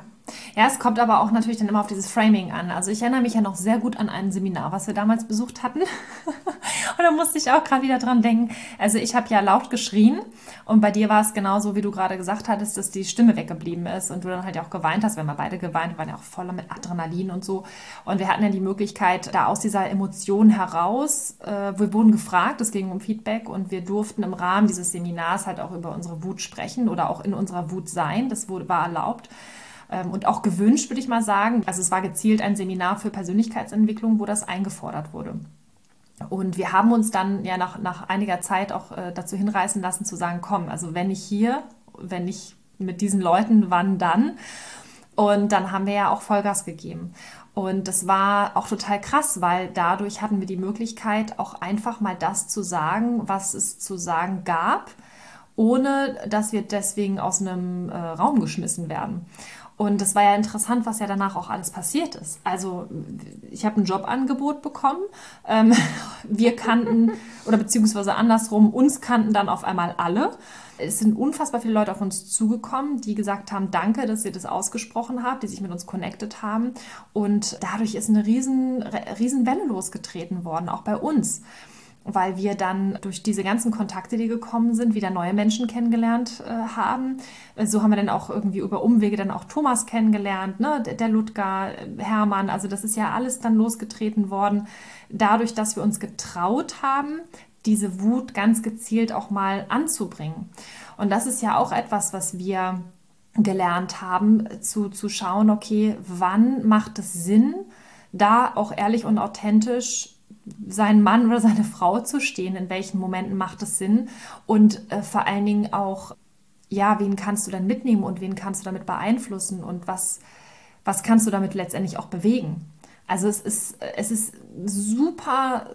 Ja, es kommt aber auch natürlich dann immer auf dieses Framing an. Also ich erinnere mich ja noch sehr gut an ein Seminar, was wir damals besucht hatten. und da musste ich auch gerade wieder dran denken. Also ich habe ja laut geschrien und bei dir war es genauso, wie du gerade gesagt hattest, dass die Stimme weggeblieben ist und du dann halt ja auch geweint hast. Wir haben beide geweint, wir waren ja auch voller mit Adrenalin und so. Und wir hatten ja die Möglichkeit, da aus dieser Emotion heraus, äh, wir wurden gefragt, es ging um Feedback und wir durften im Rahmen dieses Seminars halt auch über unsere Wut sprechen oder auch in unserer Wut sein. Das wurde, war erlaubt und auch gewünscht, würde ich mal sagen. Also es war gezielt ein Seminar für Persönlichkeitsentwicklung, wo das eingefordert wurde. Und wir haben uns dann ja nach, nach einiger Zeit auch äh, dazu hinreißen lassen zu sagen, komm, also wenn nicht hier, wenn nicht mit diesen Leuten, wann dann? Und dann haben wir ja auch Vollgas gegeben. Und das war auch total krass, weil dadurch hatten wir die Möglichkeit, auch einfach mal das zu sagen, was es zu sagen gab, ohne dass wir deswegen aus einem äh, Raum geschmissen werden. Und das war ja interessant, was ja danach auch alles passiert ist. Also ich habe ein Jobangebot bekommen. Ähm, wir kannten, oder beziehungsweise andersrum, uns kannten dann auf einmal alle. Es sind unfassbar viele Leute auf uns zugekommen, die gesagt haben, danke, dass ihr das ausgesprochen habt, die sich mit uns connected haben. Und dadurch ist eine riesen, riesen Welle losgetreten worden, auch bei uns weil wir dann durch diese ganzen Kontakte, die gekommen sind, wieder neue Menschen kennengelernt äh, haben. So haben wir dann auch irgendwie über Umwege dann auch Thomas kennengelernt, ne? der Ludger, Hermann. Also das ist ja alles dann losgetreten worden, dadurch, dass wir uns getraut haben, diese Wut ganz gezielt auch mal anzubringen. Und das ist ja auch etwas, was wir gelernt haben, zu, zu schauen, okay, wann macht es Sinn, da auch ehrlich und authentisch seinen Mann oder seine Frau zu stehen, in welchen Momenten macht es Sinn? Und äh, vor allen Dingen auch, ja, wen kannst du dann mitnehmen und wen kannst du damit beeinflussen? Und was, was kannst du damit letztendlich auch bewegen. Also es ist, es ist super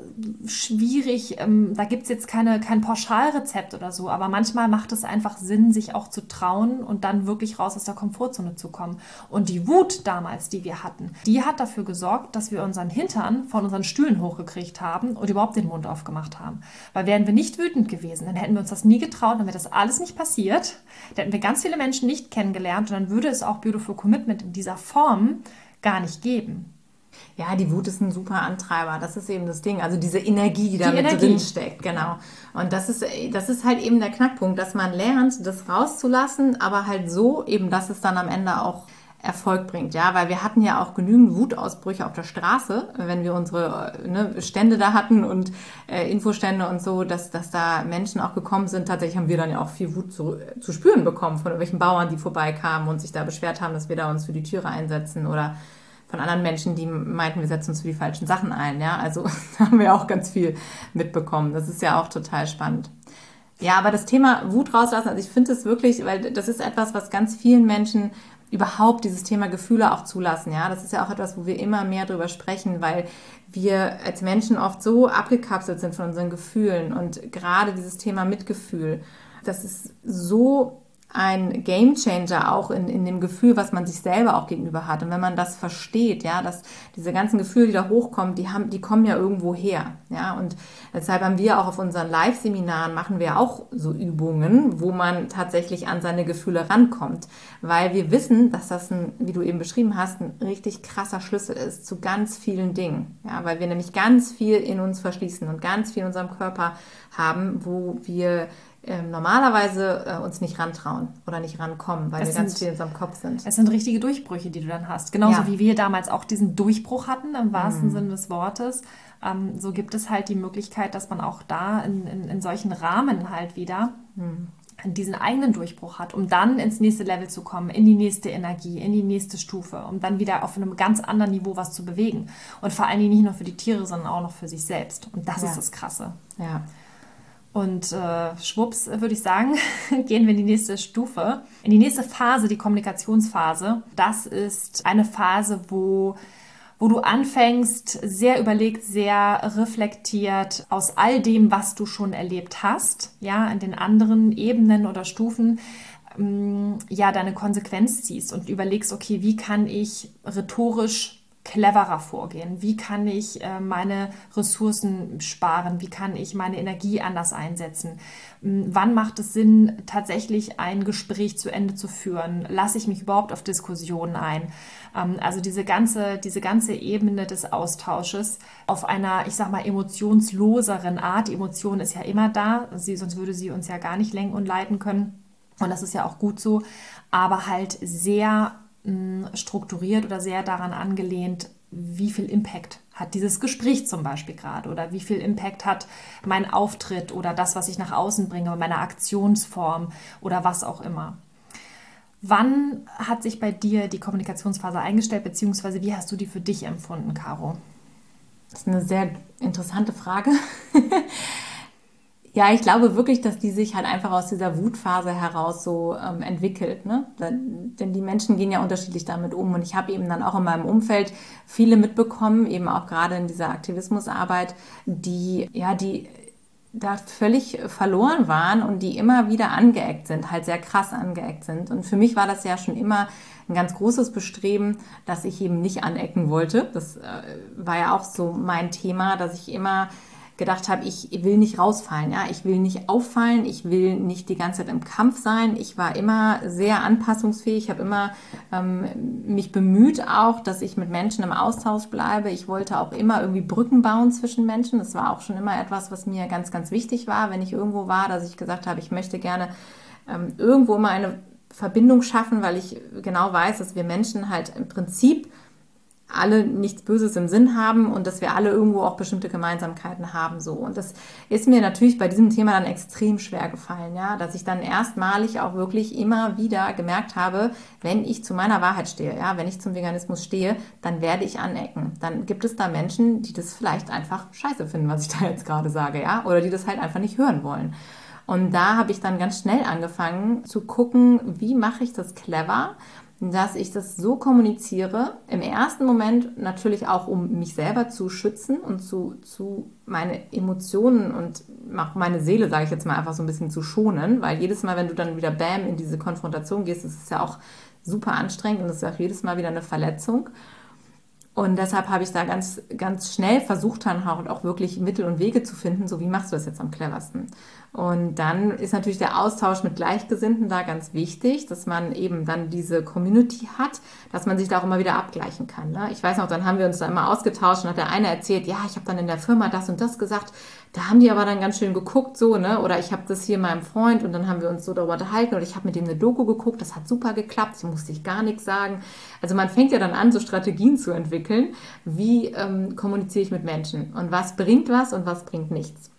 schwierig. Ähm, da gibt es jetzt keine, kein Pauschalrezept oder so, aber manchmal macht es einfach Sinn, sich auch zu trauen und dann wirklich raus aus der Komfortzone zu kommen. Und die Wut damals, die wir hatten, die hat dafür gesorgt, dass wir unseren Hintern von unseren Stühlen hochgekriegt haben und überhaupt den Mund aufgemacht haben. Weil wären wir nicht wütend gewesen, dann hätten wir uns das nie getraut, dann wäre das alles nicht passiert. Dann hätten wir ganz viele Menschen nicht kennengelernt und dann würde es auch Beautiful Commitment in dieser Form gar nicht geben. Ja, die Wut ist ein super Antreiber. Das ist eben das Ding. Also diese Energie, die da mit drin steckt, genau. Und das ist, das ist halt eben der Knackpunkt, dass man lernt, das rauszulassen, aber halt so eben, dass es dann am Ende auch Erfolg bringt, ja, weil wir hatten ja auch genügend Wutausbrüche auf der Straße, wenn wir unsere ne, Stände da hatten und äh, Infostände und so, dass, dass da Menschen auch gekommen sind. Tatsächlich haben wir dann ja auch viel Wut zu, zu spüren bekommen von irgendwelchen Bauern, die vorbeikamen und sich da beschwert haben, dass wir da uns für die Türe einsetzen oder von anderen Menschen, die meinten, wir setzen uns für die falschen Sachen ein. Ja, also haben wir auch ganz viel mitbekommen. Das ist ja auch total spannend. Ja, aber das Thema Wut rauslassen, also ich finde es wirklich, weil das ist etwas, was ganz vielen Menschen überhaupt dieses Thema Gefühle auch zulassen. Ja, das ist ja auch etwas, wo wir immer mehr drüber sprechen, weil wir als Menschen oft so abgekapselt sind von unseren Gefühlen und gerade dieses Thema Mitgefühl, das ist so ein Gamechanger auch in, in dem Gefühl, was man sich selber auch gegenüber hat. Und wenn man das versteht, ja, dass diese ganzen Gefühle, die da hochkommen, die haben, die kommen ja irgendwo her, ja. Und deshalb haben wir auch auf unseren Live-Seminaren machen wir auch so Übungen, wo man tatsächlich an seine Gefühle rankommt, weil wir wissen, dass das ein, wie du eben beschrieben hast, ein richtig krasser Schlüssel ist zu ganz vielen Dingen, ja, weil wir nämlich ganz viel in uns verschließen und ganz viel in unserem Körper haben, wo wir ähm, normalerweise äh, uns nicht rantrauen oder nicht rankommen, weil es wir sind, ganz viel in unserem Kopf sind. Es sind richtige Durchbrüche, die du dann hast. Genauso ja. wie wir damals auch diesen Durchbruch hatten, im wahrsten mhm. Sinne des Wortes. Ähm, so gibt es halt die Möglichkeit, dass man auch da in, in, in solchen Rahmen halt wieder mhm. diesen eigenen Durchbruch hat, um dann ins nächste Level zu kommen, in die nächste Energie, in die nächste Stufe, um dann wieder auf einem ganz anderen Niveau was zu bewegen. Und vor allen Dingen nicht nur für die Tiere, sondern auch noch für sich selbst. Und das ja. ist das Krasse. Ja. Und äh, schwupps, würde ich sagen, gehen wir in die nächste Stufe. In die nächste Phase, die Kommunikationsphase. Das ist eine Phase, wo wo du anfängst, sehr überlegt, sehr reflektiert aus all dem, was du schon erlebt hast, ja, in den anderen Ebenen oder Stufen, mm, ja, deine Konsequenz ziehst und überlegst, okay, wie kann ich rhetorisch cleverer vorgehen? Wie kann ich äh, meine Ressourcen sparen? Wie kann ich meine Energie anders einsetzen? Hm, wann macht es Sinn, tatsächlich ein Gespräch zu Ende zu führen? Lasse ich mich überhaupt auf Diskussionen ein? Ähm, also diese ganze, diese ganze Ebene des Austausches auf einer, ich sag mal, emotionsloseren Art. Die Emotion ist ja immer da, sie, sonst würde sie uns ja gar nicht lenken und leiten können. Und das ist ja auch gut so, aber halt sehr strukturiert oder sehr daran angelehnt, wie viel Impact hat dieses Gespräch zum Beispiel gerade oder wie viel Impact hat mein Auftritt oder das, was ich nach außen bringe, meine Aktionsform oder was auch immer. Wann hat sich bei dir die Kommunikationsphase eingestellt, beziehungsweise wie hast du die für dich empfunden, Caro? Das ist eine sehr interessante Frage. Ja, ich glaube wirklich, dass die sich halt einfach aus dieser Wutphase heraus so ähm, entwickelt. Ne? Denn die Menschen gehen ja unterschiedlich damit um. Und ich habe eben dann auch in meinem Umfeld viele mitbekommen, eben auch gerade in dieser Aktivismusarbeit, die, ja, die da völlig verloren waren und die immer wieder angeeckt sind, halt sehr krass angeeckt sind. Und für mich war das ja schon immer ein ganz großes Bestreben, dass ich eben nicht anecken wollte. Das äh, war ja auch so mein Thema, dass ich immer gedacht habe, ich will nicht rausfallen, ja, ich will nicht auffallen, ich will nicht die ganze Zeit im Kampf sein. Ich war immer sehr anpassungsfähig, habe immer ähm, mich bemüht auch, dass ich mit Menschen im Austausch bleibe. Ich wollte auch immer irgendwie Brücken bauen zwischen Menschen. Das war auch schon immer etwas, was mir ganz, ganz wichtig war, wenn ich irgendwo war, dass ich gesagt habe, ich möchte gerne ähm, irgendwo immer eine Verbindung schaffen, weil ich genau weiß, dass wir Menschen halt im Prinzip alle nichts Böses im Sinn haben und dass wir alle irgendwo auch bestimmte Gemeinsamkeiten haben so. Und das ist mir natürlich bei diesem Thema dann extrem schwer gefallen ja dass ich dann erstmalig auch wirklich immer wieder gemerkt habe wenn ich zu meiner Wahrheit stehe ja wenn ich zum Veganismus stehe dann werde ich anecken. Dann gibt es da Menschen die das vielleicht einfach scheiße finden was ich da jetzt gerade sage ja oder die das halt einfach nicht hören wollen. Und da habe ich dann ganz schnell angefangen zu gucken wie mache ich das clever dass ich das so kommuniziere, im ersten Moment natürlich auch, um mich selber zu schützen und zu, zu meine Emotionen und auch meine Seele, sage ich jetzt mal, einfach so ein bisschen zu schonen, weil jedes Mal, wenn du dann wieder Bam in diese Konfrontation gehst, ist es ja auch super anstrengend und es ist auch jedes Mal wieder eine Verletzung. Und deshalb habe ich da ganz, ganz schnell versucht, dann auch wirklich Mittel und Wege zu finden, so wie machst du das jetzt am cleversten. Und dann ist natürlich der Austausch mit Gleichgesinnten da ganz wichtig, dass man eben dann diese Community hat, dass man sich da auch immer wieder abgleichen kann. Ne? Ich weiß noch, dann haben wir uns da immer ausgetauscht und hat der eine erzählt, ja, ich habe dann in der Firma das und das gesagt, da haben die aber dann ganz schön geguckt so, ne? Oder ich habe das hier meinem Freund und dann haben wir uns so darüber unterhalten oder ich habe mit dem eine Doku geguckt, das hat super geklappt, ich musste ich gar nichts sagen. Also man fängt ja dann an, so Strategien zu entwickeln, wie ähm, kommuniziere ich mit Menschen und was bringt was und was bringt nichts.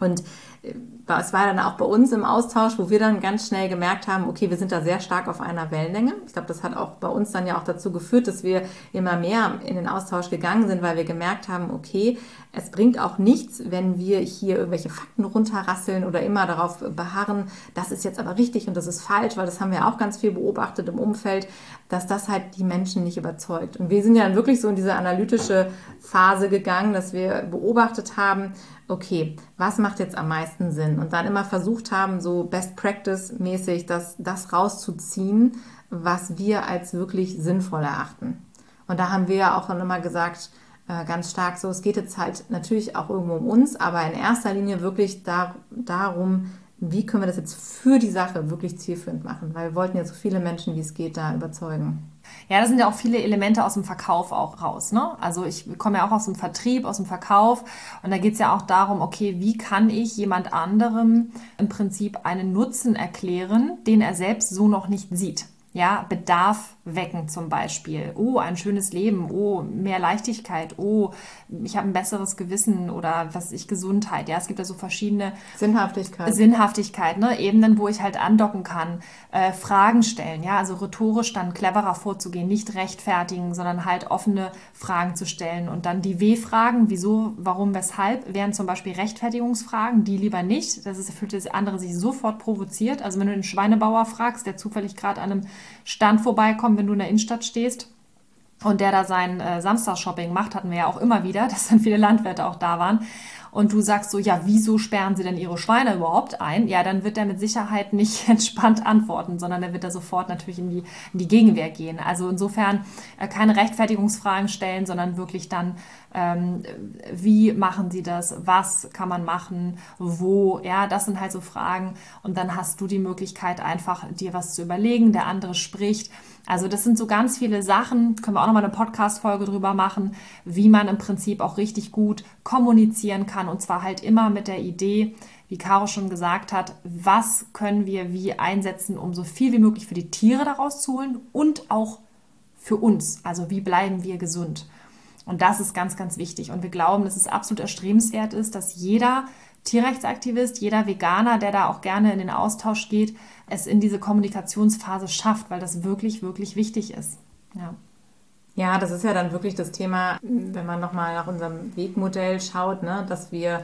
Und It. Es war dann auch bei uns im Austausch, wo wir dann ganz schnell gemerkt haben, okay, wir sind da sehr stark auf einer Wellenlänge. Ich glaube, das hat auch bei uns dann ja auch dazu geführt, dass wir immer mehr in den Austausch gegangen sind, weil wir gemerkt haben, okay, es bringt auch nichts, wenn wir hier irgendwelche Fakten runterrasseln oder immer darauf beharren, das ist jetzt aber richtig und das ist falsch, weil das haben wir auch ganz viel beobachtet im Umfeld, dass das halt die Menschen nicht überzeugt. Und wir sind ja dann wirklich so in diese analytische Phase gegangen, dass wir beobachtet haben, okay, was macht jetzt am meisten Sinn? Und dann immer versucht haben, so Best Practice mäßig das, das rauszuziehen, was wir als wirklich sinnvoll erachten. Und da haben wir ja auch immer gesagt, äh, ganz stark so, es geht jetzt halt natürlich auch irgendwo um uns, aber in erster Linie wirklich da, darum, wie können wir das jetzt für die Sache wirklich zielführend machen, weil wir wollten ja so viele Menschen, wie es geht, da überzeugen. Ja, da sind ja auch viele Elemente aus dem Verkauf auch raus. Ne? Also ich komme ja auch aus dem Vertrieb, aus dem Verkauf und da geht es ja auch darum, okay, wie kann ich jemand anderem im Prinzip einen Nutzen erklären, den er selbst so noch nicht sieht. Ja, Bedarf wecken zum Beispiel. Oh, ein schönes Leben. Oh, mehr Leichtigkeit. Oh, ich habe ein besseres Gewissen oder was ich Gesundheit. Ja, es gibt da so verschiedene Sinnhaftigkeit. Sinnhaftigkeit, ne? Ebenen, wo ich halt andocken kann. Äh, Fragen stellen. Ja, also rhetorisch dann cleverer vorzugehen, nicht rechtfertigen, sondern halt offene Fragen zu stellen und dann die W-Fragen. Wieso, warum, weshalb wären zum Beispiel Rechtfertigungsfragen. Die lieber nicht. Das ist fühlt das andere sich sofort provoziert. Also wenn du den Schweinebauer fragst, der zufällig gerade an einem Stand vorbeikommen, wenn du in der Innenstadt stehst und der da sein äh, Samstagsshopping macht, hatten wir ja auch immer wieder, dass dann viele Landwirte auch da waren. Und du sagst so, ja, wieso sperren sie denn ihre Schweine überhaupt ein? Ja, dann wird er mit Sicherheit nicht entspannt antworten, sondern er wird da sofort natürlich in die, in die Gegenwehr gehen. Also insofern äh, keine Rechtfertigungsfragen stellen, sondern wirklich dann ähm, wie machen sie das, was kann man machen, wo, ja, das sind halt so Fragen und dann hast du die Möglichkeit einfach dir was zu überlegen, der andere spricht. Also das sind so ganz viele Sachen, können wir auch nochmal eine Podcast-Folge drüber machen, wie man im Prinzip auch richtig gut kommunizieren kann und zwar halt immer mit der Idee, wie Caro schon gesagt hat, was können wir wie einsetzen, um so viel wie möglich für die Tiere daraus zu holen und auch für uns. Also wie bleiben wir gesund? Und das ist ganz, ganz wichtig. Und wir glauben, dass es absolut erstrebenswert ist, dass jeder Tierrechtsaktivist, jeder Veganer, der da auch gerne in den Austausch geht, es in diese Kommunikationsphase schafft, weil das wirklich, wirklich wichtig ist. Ja. Ja, das ist ja dann wirklich das Thema, wenn man nochmal nach unserem Wegmodell schaut, ne, dass wir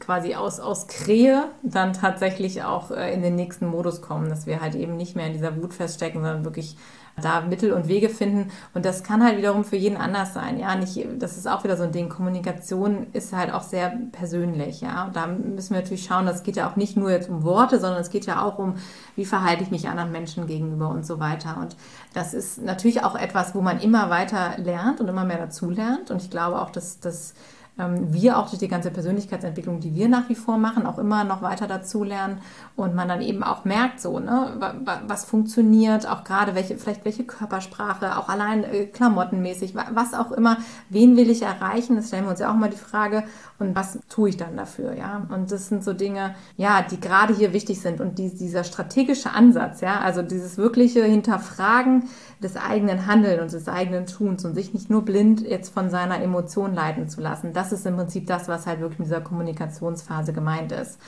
quasi aus, aus Krähe dann tatsächlich auch äh, in den nächsten Modus kommen, dass wir halt eben nicht mehr in dieser Wut feststecken, sondern wirklich da Mittel und Wege finden. Und das kann halt wiederum für jeden anders sein. Ja, nicht, das ist auch wieder so ein Ding. Kommunikation ist halt auch sehr persönlich. Ja, und da müssen wir natürlich schauen, das geht ja auch nicht nur jetzt um Worte, sondern es geht ja auch um, wie verhalte ich mich anderen Menschen gegenüber und so weiter. Und das ist natürlich auch etwas, wo man immer weiter lernt und immer mehr dazu lernt. Und ich glaube auch, dass das ähm, wir auch durch die ganze Persönlichkeitsentwicklung, die wir nach wie vor machen, auch immer noch weiter dazulernen und man dann eben auch merkt, so, ne, was funktioniert, auch gerade welche, vielleicht welche Körpersprache, auch allein äh, klamottenmäßig, was auch immer, wen will ich erreichen, das stellen wir uns ja auch mal die Frage und was tue ich dann dafür, ja, und das sind so Dinge, ja, die gerade hier wichtig sind. Und die, dieser strategische Ansatz, ja, also dieses wirkliche Hinterfragen des eigenen Handelns und des eigenen Tuns und sich nicht nur blind jetzt von seiner Emotion leiten zu lassen, das ist im Prinzip das, was halt wirklich in dieser Kommunikationsphase gemeint ist.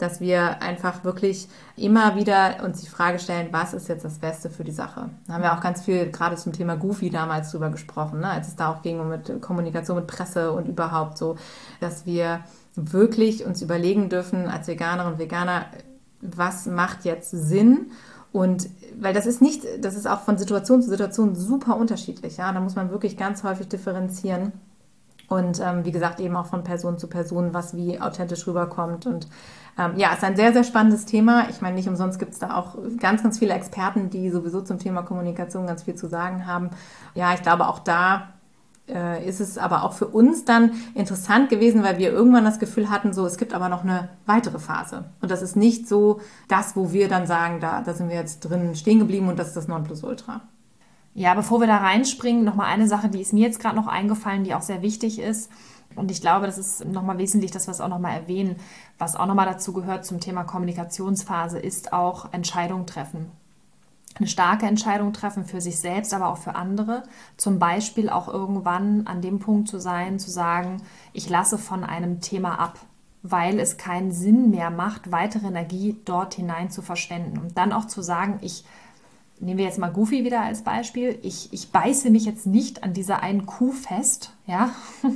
Dass wir einfach wirklich immer wieder uns die Frage stellen, was ist jetzt das Beste für die Sache? Da haben wir auch ganz viel gerade zum Thema Goofy damals drüber gesprochen, ne? als es da auch ging mit Kommunikation mit Presse und überhaupt so, dass wir wirklich uns überlegen dürfen als Veganerinnen und Veganer, was macht jetzt Sinn und weil das ist nicht, das ist auch von Situation zu Situation super unterschiedlich, ja. Da muss man wirklich ganz häufig differenzieren. Und ähm, wie gesagt, eben auch von Person zu Person, was wie authentisch rüberkommt. Und ähm, ja, ist ein sehr, sehr spannendes Thema. Ich meine, nicht umsonst gibt es da auch ganz, ganz viele Experten, die sowieso zum Thema Kommunikation ganz viel zu sagen haben. Ja, ich glaube, auch da äh, ist es aber auch für uns dann interessant gewesen, weil wir irgendwann das Gefühl hatten, so, es gibt aber noch eine weitere Phase. Und das ist nicht so das, wo wir dann sagen, da, da sind wir jetzt drin stehen geblieben und das ist das Nonplusultra. Ja, bevor wir da reinspringen, nochmal eine Sache, die ist mir jetzt gerade noch eingefallen, die auch sehr wichtig ist. Und ich glaube, das ist nochmal wesentlich, dass wir es auch nochmal erwähnen. Was auch nochmal dazu gehört zum Thema Kommunikationsphase, ist auch Entscheidung treffen. Eine starke Entscheidung treffen für sich selbst, aber auch für andere. Zum Beispiel auch irgendwann an dem Punkt zu sein, zu sagen, ich lasse von einem Thema ab, weil es keinen Sinn mehr macht, weitere Energie dort hinein zu verschwenden. Und dann auch zu sagen, ich nehmen wir jetzt mal Goofy wieder als Beispiel. Ich, ich beiße mich jetzt nicht an dieser einen Kuh fest, ja,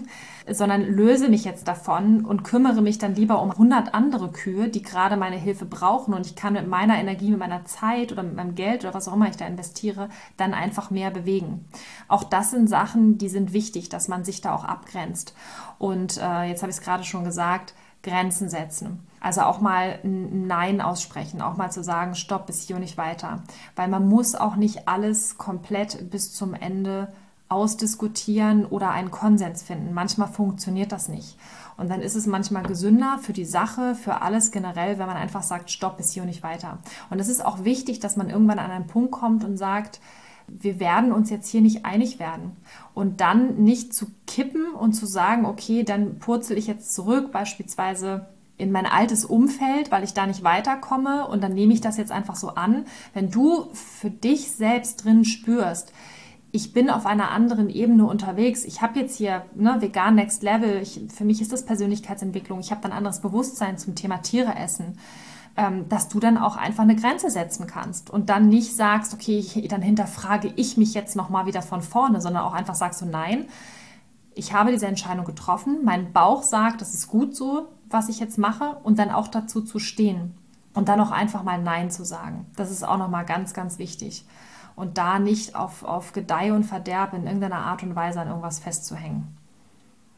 sondern löse mich jetzt davon und kümmere mich dann lieber um 100 andere Kühe, die gerade meine Hilfe brauchen und ich kann mit meiner Energie, mit meiner Zeit oder mit meinem Geld oder was auch immer ich da investiere, dann einfach mehr bewegen. Auch das sind Sachen, die sind wichtig, dass man sich da auch abgrenzt. Und äh, jetzt habe ich es gerade schon gesagt, Grenzen setzen. Also auch mal ein Nein aussprechen, auch mal zu sagen, stopp, bis hier und nicht weiter. Weil man muss auch nicht alles komplett bis zum Ende ausdiskutieren oder einen Konsens finden. Manchmal funktioniert das nicht. Und dann ist es manchmal gesünder für die Sache, für alles generell, wenn man einfach sagt, stopp, bis hier und nicht weiter. Und es ist auch wichtig, dass man irgendwann an einen Punkt kommt und sagt, wir werden uns jetzt hier nicht einig werden. Und dann nicht zu kippen und zu sagen, okay, dann purzel ich jetzt zurück, beispielsweise in mein altes Umfeld, weil ich da nicht weiterkomme und dann nehme ich das jetzt einfach so an. Wenn du für dich selbst drin spürst, ich bin auf einer anderen Ebene unterwegs. Ich habe jetzt hier ne, vegan Next Level. Ich, für mich ist das Persönlichkeitsentwicklung. Ich habe ein anderes Bewusstsein zum Thema Tiere essen. Ähm, dass du dann auch einfach eine Grenze setzen kannst und dann nicht sagst, okay, ich, dann hinterfrage ich mich jetzt nochmal wieder von vorne, sondern auch einfach sagst so, nein, ich habe diese Entscheidung getroffen, mein Bauch sagt, das ist gut so, was ich jetzt mache und dann auch dazu zu stehen und dann auch einfach mal Nein zu sagen. Das ist auch nochmal ganz, ganz wichtig und da nicht auf, auf Gedeih und Verderb in irgendeiner Art und Weise an irgendwas festzuhängen.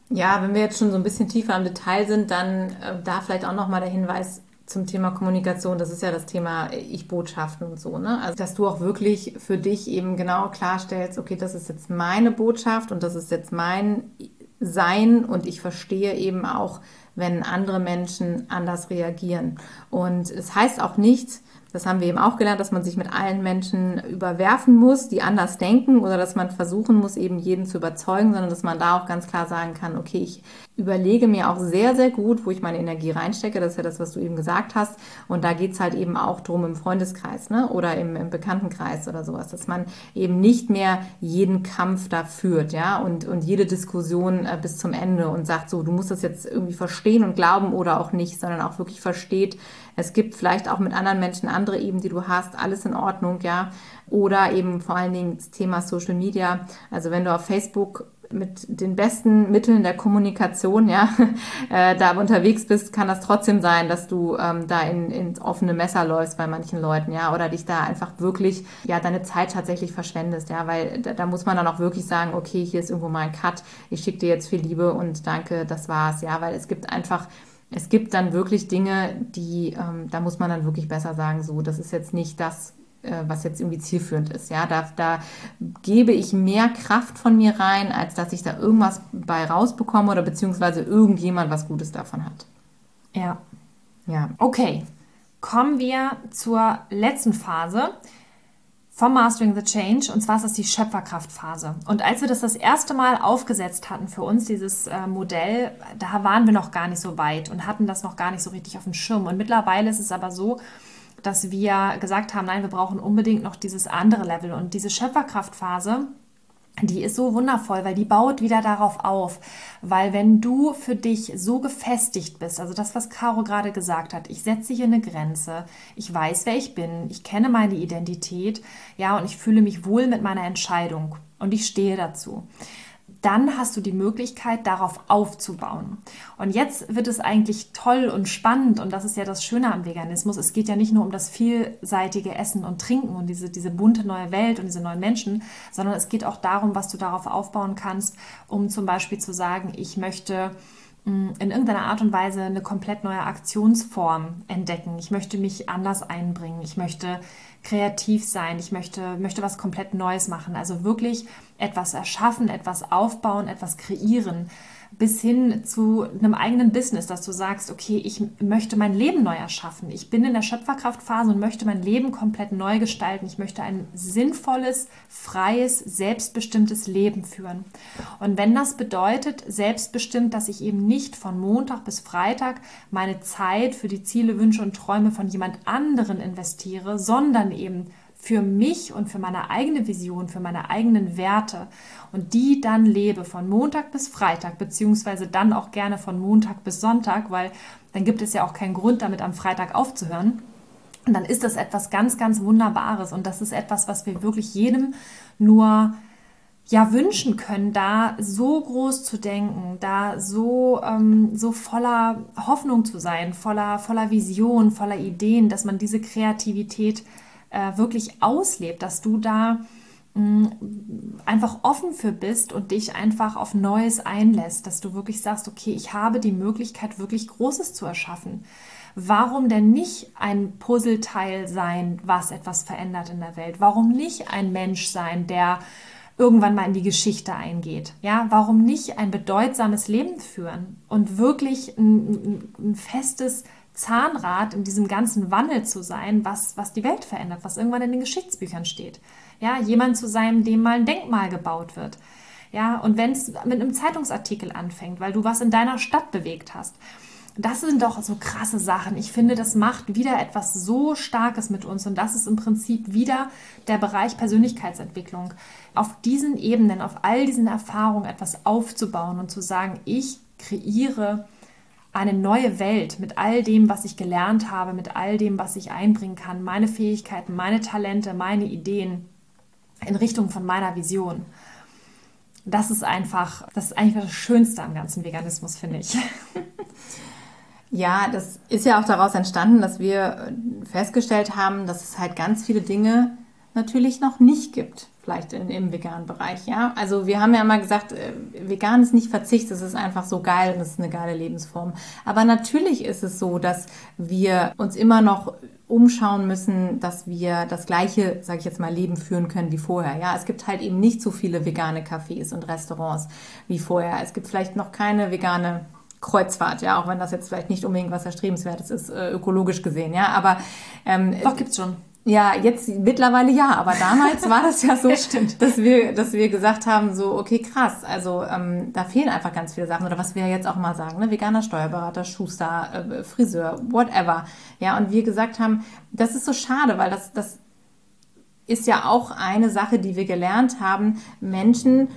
Ja, wenn wir jetzt schon so ein bisschen tiefer im Detail sind, dann äh, da vielleicht auch nochmal der Hinweis zum Thema Kommunikation. Das ist ja das Thema Ich-Botschaften und so, ne? Also, dass du auch wirklich für dich eben genau klarstellst, okay, das ist jetzt meine Botschaft und das ist jetzt mein Sein und ich verstehe eben auch, wenn andere Menschen anders reagieren. Und es heißt auch nicht, das haben wir eben auch gelernt, dass man sich mit allen Menschen überwerfen muss, die anders denken oder dass man versuchen muss, eben jeden zu überzeugen, sondern dass man da auch ganz klar sagen kann, okay, ich überlege mir auch sehr, sehr gut, wo ich meine Energie reinstecke. Das ist ja das, was du eben gesagt hast. Und da geht's halt eben auch drum im Freundeskreis ne? oder im, im Bekanntenkreis oder sowas, dass man eben nicht mehr jeden Kampf da führt ja? und, und jede Diskussion äh, bis zum Ende und sagt so, du musst das jetzt irgendwie verstehen und glauben oder auch nicht, sondern auch wirklich versteht, es gibt vielleicht auch mit anderen Menschen andere Ebenen, die du hast, alles in Ordnung, ja. Oder eben vor allen Dingen das Thema Social Media. Also wenn du auf Facebook mit den besten Mitteln der Kommunikation ja, äh, da unterwegs bist, kann das trotzdem sein, dass du ähm, da in, ins offene Messer läufst bei manchen Leuten, ja, oder dich da einfach wirklich, ja, deine Zeit tatsächlich verschwendest, ja, weil da, da muss man dann auch wirklich sagen, okay, hier ist irgendwo mal ein Cut, ich schicke dir jetzt viel Liebe und danke, das war's, ja, weil es gibt einfach es gibt dann wirklich Dinge, die, ähm, da muss man dann wirklich besser sagen, so, das ist jetzt nicht das, was jetzt irgendwie zielführend ist. Ja, da, da gebe ich mehr Kraft von mir rein, als dass ich da irgendwas bei rausbekomme oder beziehungsweise irgendjemand was Gutes davon hat. Ja. Ja. Okay. Kommen wir zur letzten Phase vom Mastering the Change und zwar ist das die Schöpferkraftphase. Und als wir das das erste Mal aufgesetzt hatten für uns, dieses äh, Modell, da waren wir noch gar nicht so weit und hatten das noch gar nicht so richtig auf dem Schirm. Und mittlerweile ist es aber so, dass wir gesagt haben, nein, wir brauchen unbedingt noch dieses andere Level und diese Schöpferkraftphase die ist so wundervoll, weil die baut wieder darauf auf. Weil wenn du für dich so gefestigt bist, also das, was Caro gerade gesagt hat, ich setze hier eine Grenze, ich weiß, wer ich bin, ich kenne meine Identität, ja, und ich fühle mich wohl mit meiner Entscheidung und ich stehe dazu dann hast du die Möglichkeit, darauf aufzubauen. Und jetzt wird es eigentlich toll und spannend und das ist ja das Schöne am Veganismus. Es geht ja nicht nur um das vielseitige Essen und Trinken und diese, diese bunte neue Welt und diese neuen Menschen, sondern es geht auch darum, was du darauf aufbauen kannst, um zum Beispiel zu sagen, ich möchte mm, in irgendeiner Art und Weise eine komplett neue Aktionsform entdecken. Ich möchte mich anders einbringen. Ich möchte kreativ sein. Ich möchte, möchte was komplett Neues machen. Also wirklich etwas erschaffen, etwas aufbauen, etwas kreieren bis hin zu einem eigenen Business, dass du sagst, okay, ich möchte mein Leben neu erschaffen. Ich bin in der Schöpferkraftphase und möchte mein Leben komplett neu gestalten. Ich möchte ein sinnvolles, freies, selbstbestimmtes Leben führen. Und wenn das bedeutet, selbstbestimmt, dass ich eben nicht von Montag bis Freitag meine Zeit für die Ziele, Wünsche und Träume von jemand anderen investiere, sondern eben für mich und für meine eigene Vision, für meine eigenen Werte und die dann lebe von Montag bis Freitag, beziehungsweise dann auch gerne von Montag bis Sonntag, weil dann gibt es ja auch keinen Grund, damit am Freitag aufzuhören. Und dann ist das etwas ganz, ganz Wunderbares und das ist etwas, was wir wirklich jedem nur ja wünschen können, da so groß zu denken, da so so ähm, voller Hoffnung zu sein, voller voller Vision, voller Ideen, dass man diese Kreativität äh, wirklich auslebt, dass du da mm, einfach offen für bist und dich einfach auf Neues einlässt, dass du wirklich sagst, okay, ich habe die Möglichkeit, wirklich Großes zu erschaffen. Warum denn nicht ein Puzzleteil sein, was etwas verändert in der Welt? Warum nicht ein Mensch sein, der irgendwann mal in die Geschichte eingeht. Ja, warum nicht ein bedeutsames Leben führen und wirklich ein, ein, festes Zahnrad in diesem ganzen Wandel zu sein, was, was die Welt verändert, was irgendwann in den Geschichtsbüchern steht. Ja, jemand zu sein, dem mal ein Denkmal gebaut wird. Ja, und wenn es mit einem Zeitungsartikel anfängt, weil du was in deiner Stadt bewegt hast, das sind doch so krasse Sachen. Ich finde, das macht wieder etwas so Starkes mit uns und das ist im Prinzip wieder der Bereich Persönlichkeitsentwicklung. Auf diesen Ebenen, auf all diesen Erfahrungen etwas aufzubauen und zu sagen, ich kreiere eine neue Welt mit all dem, was ich gelernt habe, mit all dem, was ich einbringen kann, meine Fähigkeiten, meine Talente, meine Ideen in Richtung von meiner Vision. Das ist einfach, das ist eigentlich das Schönste am ganzen Veganismus, finde ich. Ja, das ist ja auch daraus entstanden, dass wir festgestellt haben, dass es halt ganz viele Dinge natürlich noch nicht gibt, vielleicht in, im veganen Bereich. Ja, also wir haben ja immer gesagt, äh, vegan ist nicht Verzicht, es ist einfach so geil und es ist eine geile Lebensform. Aber natürlich ist es so, dass wir uns immer noch umschauen müssen, dass wir das gleiche, sage ich jetzt mal, Leben führen können wie vorher. Ja, es gibt halt eben nicht so viele vegane Cafés und Restaurants wie vorher. Es gibt vielleicht noch keine vegane Kreuzfahrt, ja, auch wenn das jetzt vielleicht nicht unbedingt was Erstrebenswertes ist, äh, ökologisch gesehen, ja, aber ähm, doch gibt's schon. Ja, jetzt mittlerweile ja, aber damals war das ja so, dass wir, dass wir gesagt haben, so okay, krass, also ähm, da fehlen einfach ganz viele Sachen. Oder was wir jetzt auch mal sagen, ne, veganer Steuerberater, Schuster, äh, Friseur, whatever, ja, und wir gesagt haben, das ist so schade, weil das, das ist ja auch eine Sache, die wir gelernt haben, Menschen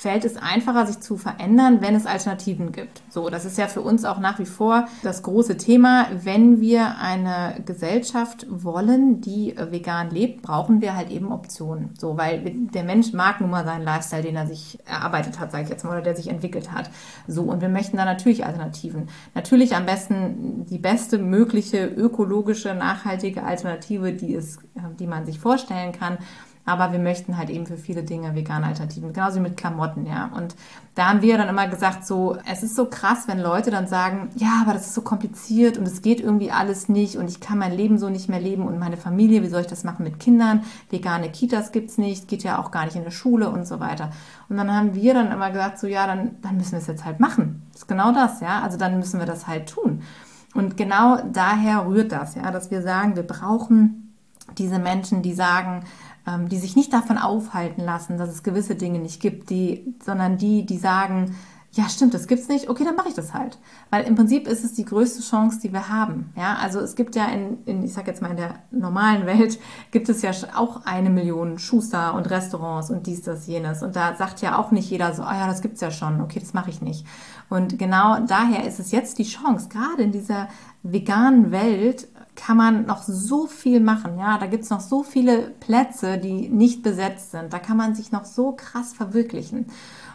fällt es einfacher, sich zu verändern, wenn es Alternativen gibt. So, das ist ja für uns auch nach wie vor das große Thema. Wenn wir eine Gesellschaft wollen, die vegan lebt, brauchen wir halt eben Optionen. So, weil der Mensch mag nun mal seinen Lifestyle, den er sich erarbeitet hat, sage ich jetzt mal, oder der sich entwickelt hat. So, und wir möchten da natürlich Alternativen. Natürlich am besten die beste mögliche ökologische, nachhaltige Alternative, die es, die man sich vorstellen kann. Aber wir möchten halt eben für viele Dinge vegane Alternativen, genauso wie mit Klamotten, ja. Und da haben wir dann immer gesagt, so, es ist so krass, wenn Leute dann sagen, ja, aber das ist so kompliziert und es geht irgendwie alles nicht und ich kann mein Leben so nicht mehr leben und meine Familie, wie soll ich das machen mit Kindern? Vegane Kitas gibt's nicht, geht ja auch gar nicht in der Schule und so weiter. Und dann haben wir dann immer gesagt, so, ja, dann, dann müssen wir es jetzt halt machen. Das ist genau das, ja. Also dann müssen wir das halt tun. Und genau daher rührt das, ja, dass wir sagen, wir brauchen diese Menschen, die sagen, ähm, die sich nicht davon aufhalten lassen, dass es gewisse Dinge nicht gibt, die, sondern die, die sagen, ja, stimmt, das gibt's nicht, okay, dann mache ich das halt. Weil im Prinzip ist es die größte Chance, die wir haben. Ja, also es gibt ja in, in ich sag jetzt mal in der normalen Welt, gibt es ja auch eine Million Schuster und Restaurants und dies, das, jenes. Und da sagt ja auch nicht jeder so, ah oh ja, das gibt's ja schon, okay, das mache ich nicht. Und genau daher ist es jetzt die Chance, gerade in dieser veganen Welt, kann man noch so viel machen. Ja, da gibt es noch so viele Plätze, die nicht besetzt sind. Da kann man sich noch so krass verwirklichen.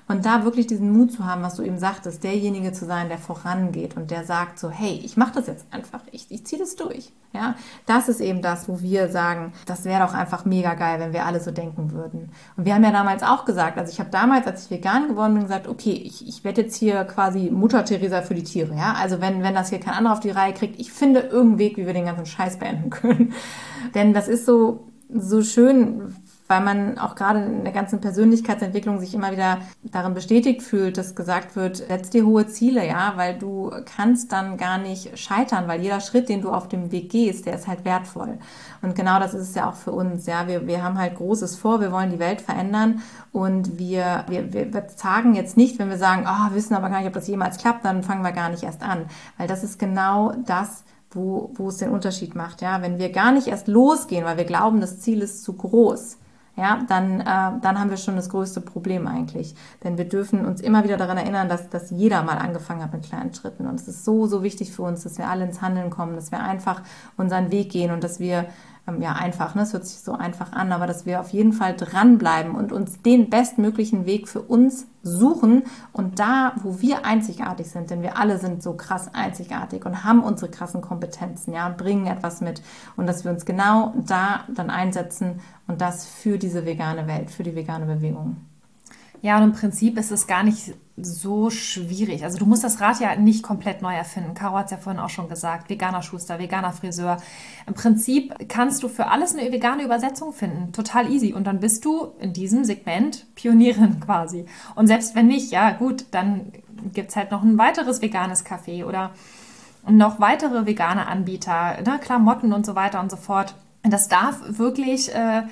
Und da wirklich diesen Mut zu haben, was du eben sagtest, derjenige zu sein, der vorangeht und der sagt so, hey, ich mache das jetzt einfach, ich, ich ziehe das durch. Ja, das ist eben das, wo wir sagen, das wäre doch einfach mega geil, wenn wir alle so denken würden. Und wir haben ja damals auch gesagt, also ich habe damals, als ich vegan geworden bin, gesagt, okay, ich, ich werde jetzt hier quasi Mutter Teresa für die Tiere. Ja, also wenn, wenn das hier kein anderer auf die Reihe kriegt, ich finde irgendeinen Weg, wie wir den ganzen Scheiß beenden können. Denn das ist so, so schön, weil man auch gerade in der ganzen Persönlichkeitsentwicklung sich immer wieder darin bestätigt fühlt, dass gesagt wird, setz dir hohe Ziele, ja, weil du kannst dann gar nicht scheitern, weil jeder Schritt, den du auf dem Weg gehst, der ist halt wertvoll. Und genau das ist es ja auch für uns, ja, wir, wir haben halt Großes vor, wir wollen die Welt verändern und wir, wir, wir sagen jetzt nicht, wenn wir sagen, oh, wir wissen aber gar nicht, ob das jemals klappt, dann fangen wir gar nicht erst an, weil das ist genau das, wo, wo es den Unterschied macht, ja, wenn wir gar nicht erst losgehen, weil wir glauben, das Ziel ist zu groß, ja, dann, äh, dann haben wir schon das größte Problem eigentlich. Denn wir dürfen uns immer wieder daran erinnern, dass, dass jeder mal angefangen hat mit kleinen Schritten. Und es ist so, so wichtig für uns, dass wir alle ins Handeln kommen, dass wir einfach unseren Weg gehen und dass wir ähm, ja, einfach, ne? es hört sich so einfach an, aber dass wir auf jeden Fall dranbleiben und uns den bestmöglichen Weg für uns suchen und da, wo wir einzigartig sind, denn wir alle sind so krass einzigartig und haben unsere krassen Kompetenzen, ja, bringen etwas mit und dass wir uns genau da dann einsetzen und das für diese vegane Welt, für die vegane Bewegung. Ja, und im Prinzip ist es gar nicht so schwierig. Also du musst das Rad ja nicht komplett neu erfinden. Caro hat es ja vorhin auch schon gesagt. Veganer Schuster, veganer Friseur. Im Prinzip kannst du für alles eine vegane Übersetzung finden. Total easy. Und dann bist du in diesem Segment Pionierin quasi. Und selbst wenn nicht, ja gut, dann gibt es halt noch ein weiteres veganes Café oder noch weitere vegane Anbieter, ne, Klamotten und so weiter und so fort. Das darf wirklich... Äh,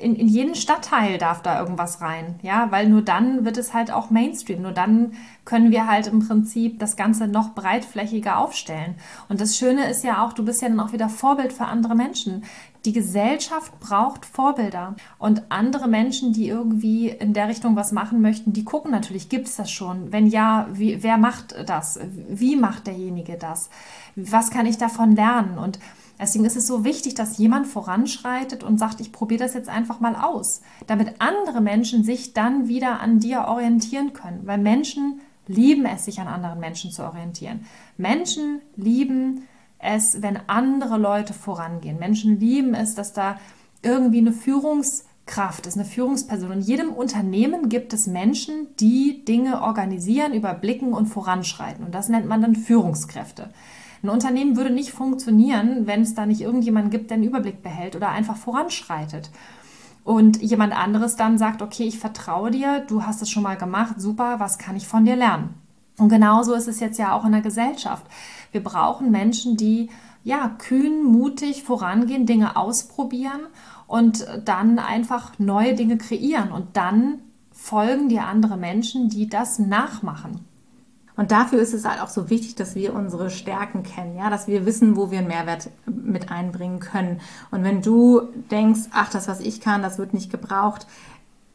in, in jeden Stadtteil darf da irgendwas rein, ja, weil nur dann wird es halt auch Mainstream, nur dann können wir halt im Prinzip das Ganze noch breitflächiger aufstellen. Und das Schöne ist ja auch, du bist ja dann auch wieder Vorbild für andere Menschen. Die Gesellschaft braucht Vorbilder und andere Menschen, die irgendwie in der Richtung was machen möchten, die gucken natürlich, gibt es das schon? Wenn ja, wie, wer macht das? Wie macht derjenige das? Was kann ich davon lernen? Und Deswegen ist es so wichtig, dass jemand voranschreitet und sagt, ich probiere das jetzt einfach mal aus, damit andere Menschen sich dann wieder an dir orientieren können, weil Menschen lieben es, sich an anderen Menschen zu orientieren. Menschen lieben es, wenn andere Leute vorangehen. Menschen lieben es, dass da irgendwie eine Führungskraft ist, eine Führungsperson. In jedem Unternehmen gibt es Menschen, die Dinge organisieren, überblicken und voranschreiten. Und das nennt man dann Führungskräfte. Ein Unternehmen würde nicht funktionieren, wenn es da nicht irgendjemanden gibt, der einen Überblick behält oder einfach voranschreitet. Und jemand anderes dann sagt, okay, ich vertraue dir, du hast es schon mal gemacht, super, was kann ich von dir lernen? Und genauso ist es jetzt ja auch in der Gesellschaft. Wir brauchen Menschen, die ja kühn, mutig vorangehen, Dinge ausprobieren und dann einfach neue Dinge kreieren. Und dann folgen dir andere Menschen, die das nachmachen. Und dafür ist es halt auch so wichtig, dass wir unsere Stärken kennen, ja, dass wir wissen, wo wir einen Mehrwert mit einbringen können. Und wenn du denkst, ach, das, was ich kann, das wird nicht gebraucht,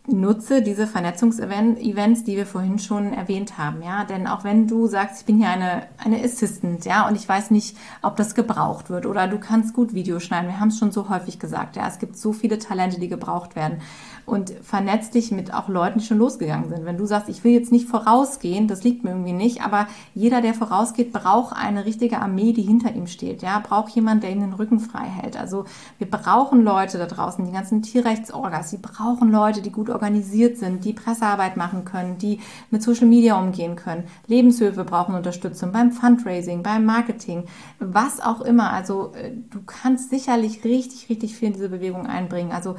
nutze diese Vernetzungsevents, die wir vorhin schon erwähnt haben, ja, denn auch wenn du sagst, ich bin hier eine, eine Assistant, ja, und ich weiß nicht, ob das gebraucht wird oder du kannst gut Videos schneiden, wir haben es schon so häufig gesagt, ja, es gibt so viele Talente, die gebraucht werden. Und vernetz dich mit auch Leuten, die schon losgegangen sind. Wenn du sagst, ich will jetzt nicht vorausgehen, das liegt mir irgendwie nicht, aber jeder, der vorausgeht, braucht eine richtige Armee, die hinter ihm steht, ja, braucht jemand, der ihm den Rücken frei hält. Also wir brauchen Leute da draußen, die ganzen Tierrechtsorgas, sie brauchen Leute, die gut organisiert sind, die Pressearbeit machen können, die mit Social Media umgehen können. Lebenshöfe brauchen Unterstützung beim Fundraising, beim Marketing, was auch immer. Also äh, du kannst sicherlich richtig, richtig viel in diese Bewegung einbringen. Also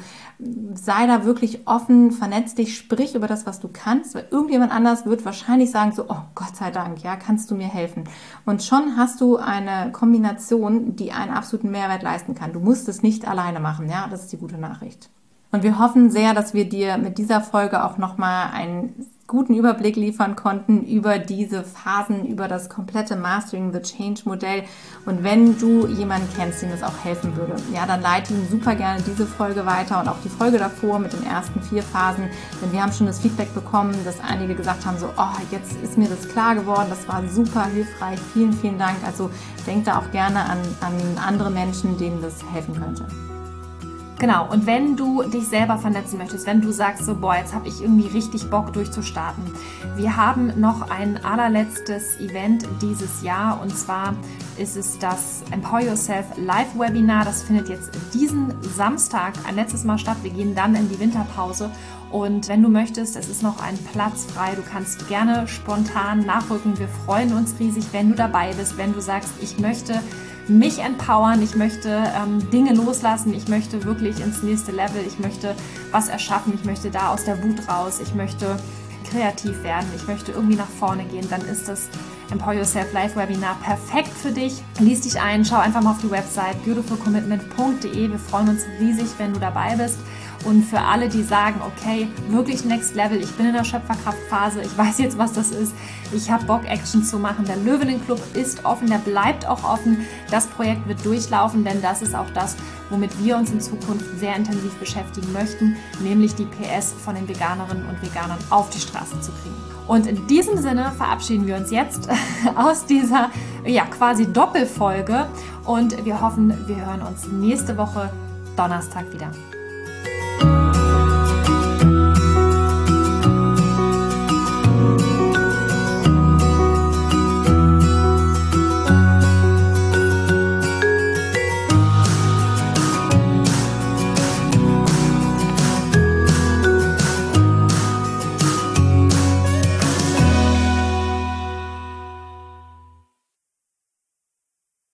sei da wirklich offen, vernetz dich, sprich über das, was du kannst, weil irgendjemand anders wird wahrscheinlich sagen so, oh Gott sei Dank, ja, kannst du mir helfen. Und schon hast du eine Kombination, die einen absoluten Mehrwert leisten kann. Du musst es nicht alleine machen, ja, das ist die gute Nachricht. Und wir hoffen sehr, dass wir dir mit dieser Folge auch nochmal einen guten Überblick liefern konnten über diese Phasen, über das komplette Mastering the Change Modell. Und wenn du jemanden kennst, dem das auch helfen würde, ja, dann leite ihm super gerne diese Folge weiter und auch die Folge davor mit den ersten vier Phasen. Denn wir haben schon das Feedback bekommen, dass einige gesagt haben, so, oh, jetzt ist mir das klar geworden, das war super hilfreich, vielen, vielen Dank. Also denk da auch gerne an, an andere Menschen, denen das helfen könnte. Genau, und wenn du dich selber vernetzen möchtest, wenn du sagst, so, boah, jetzt habe ich irgendwie richtig Bock durchzustarten. Wir haben noch ein allerletztes Event dieses Jahr und zwar ist es das Empower Yourself Live Webinar. Das findet jetzt diesen Samstag ein letztes Mal statt. Wir gehen dann in die Winterpause und wenn du möchtest, es ist noch ein Platz frei. Du kannst gerne spontan nachrücken. Wir freuen uns riesig, wenn du dabei bist, wenn du sagst, ich möchte mich empowern, ich möchte ähm, Dinge loslassen, ich möchte wirklich ins nächste Level, ich möchte was erschaffen, ich möchte da aus der Wut raus, ich möchte kreativ werden, ich möchte irgendwie nach vorne gehen, dann ist das Empower Yourself Live Webinar perfekt für dich. Lies dich ein, schau einfach mal auf die Website beautifulcommitment.de. Wir freuen uns riesig, wenn du dabei bist. Und für alle, die sagen, okay, wirklich Next Level, ich bin in der Schöpferkraftphase, ich weiß jetzt, was das ist, ich habe Bock, Action zu machen. Der Löwenen Club ist offen, der bleibt auch offen. Das Projekt wird durchlaufen, denn das ist auch das, womit wir uns in Zukunft sehr intensiv beschäftigen möchten, nämlich die PS von den Veganerinnen und Veganern auf die Straße zu kriegen. Und in diesem Sinne verabschieden wir uns jetzt aus dieser ja, quasi Doppelfolge und wir hoffen, wir hören uns nächste Woche Donnerstag wieder.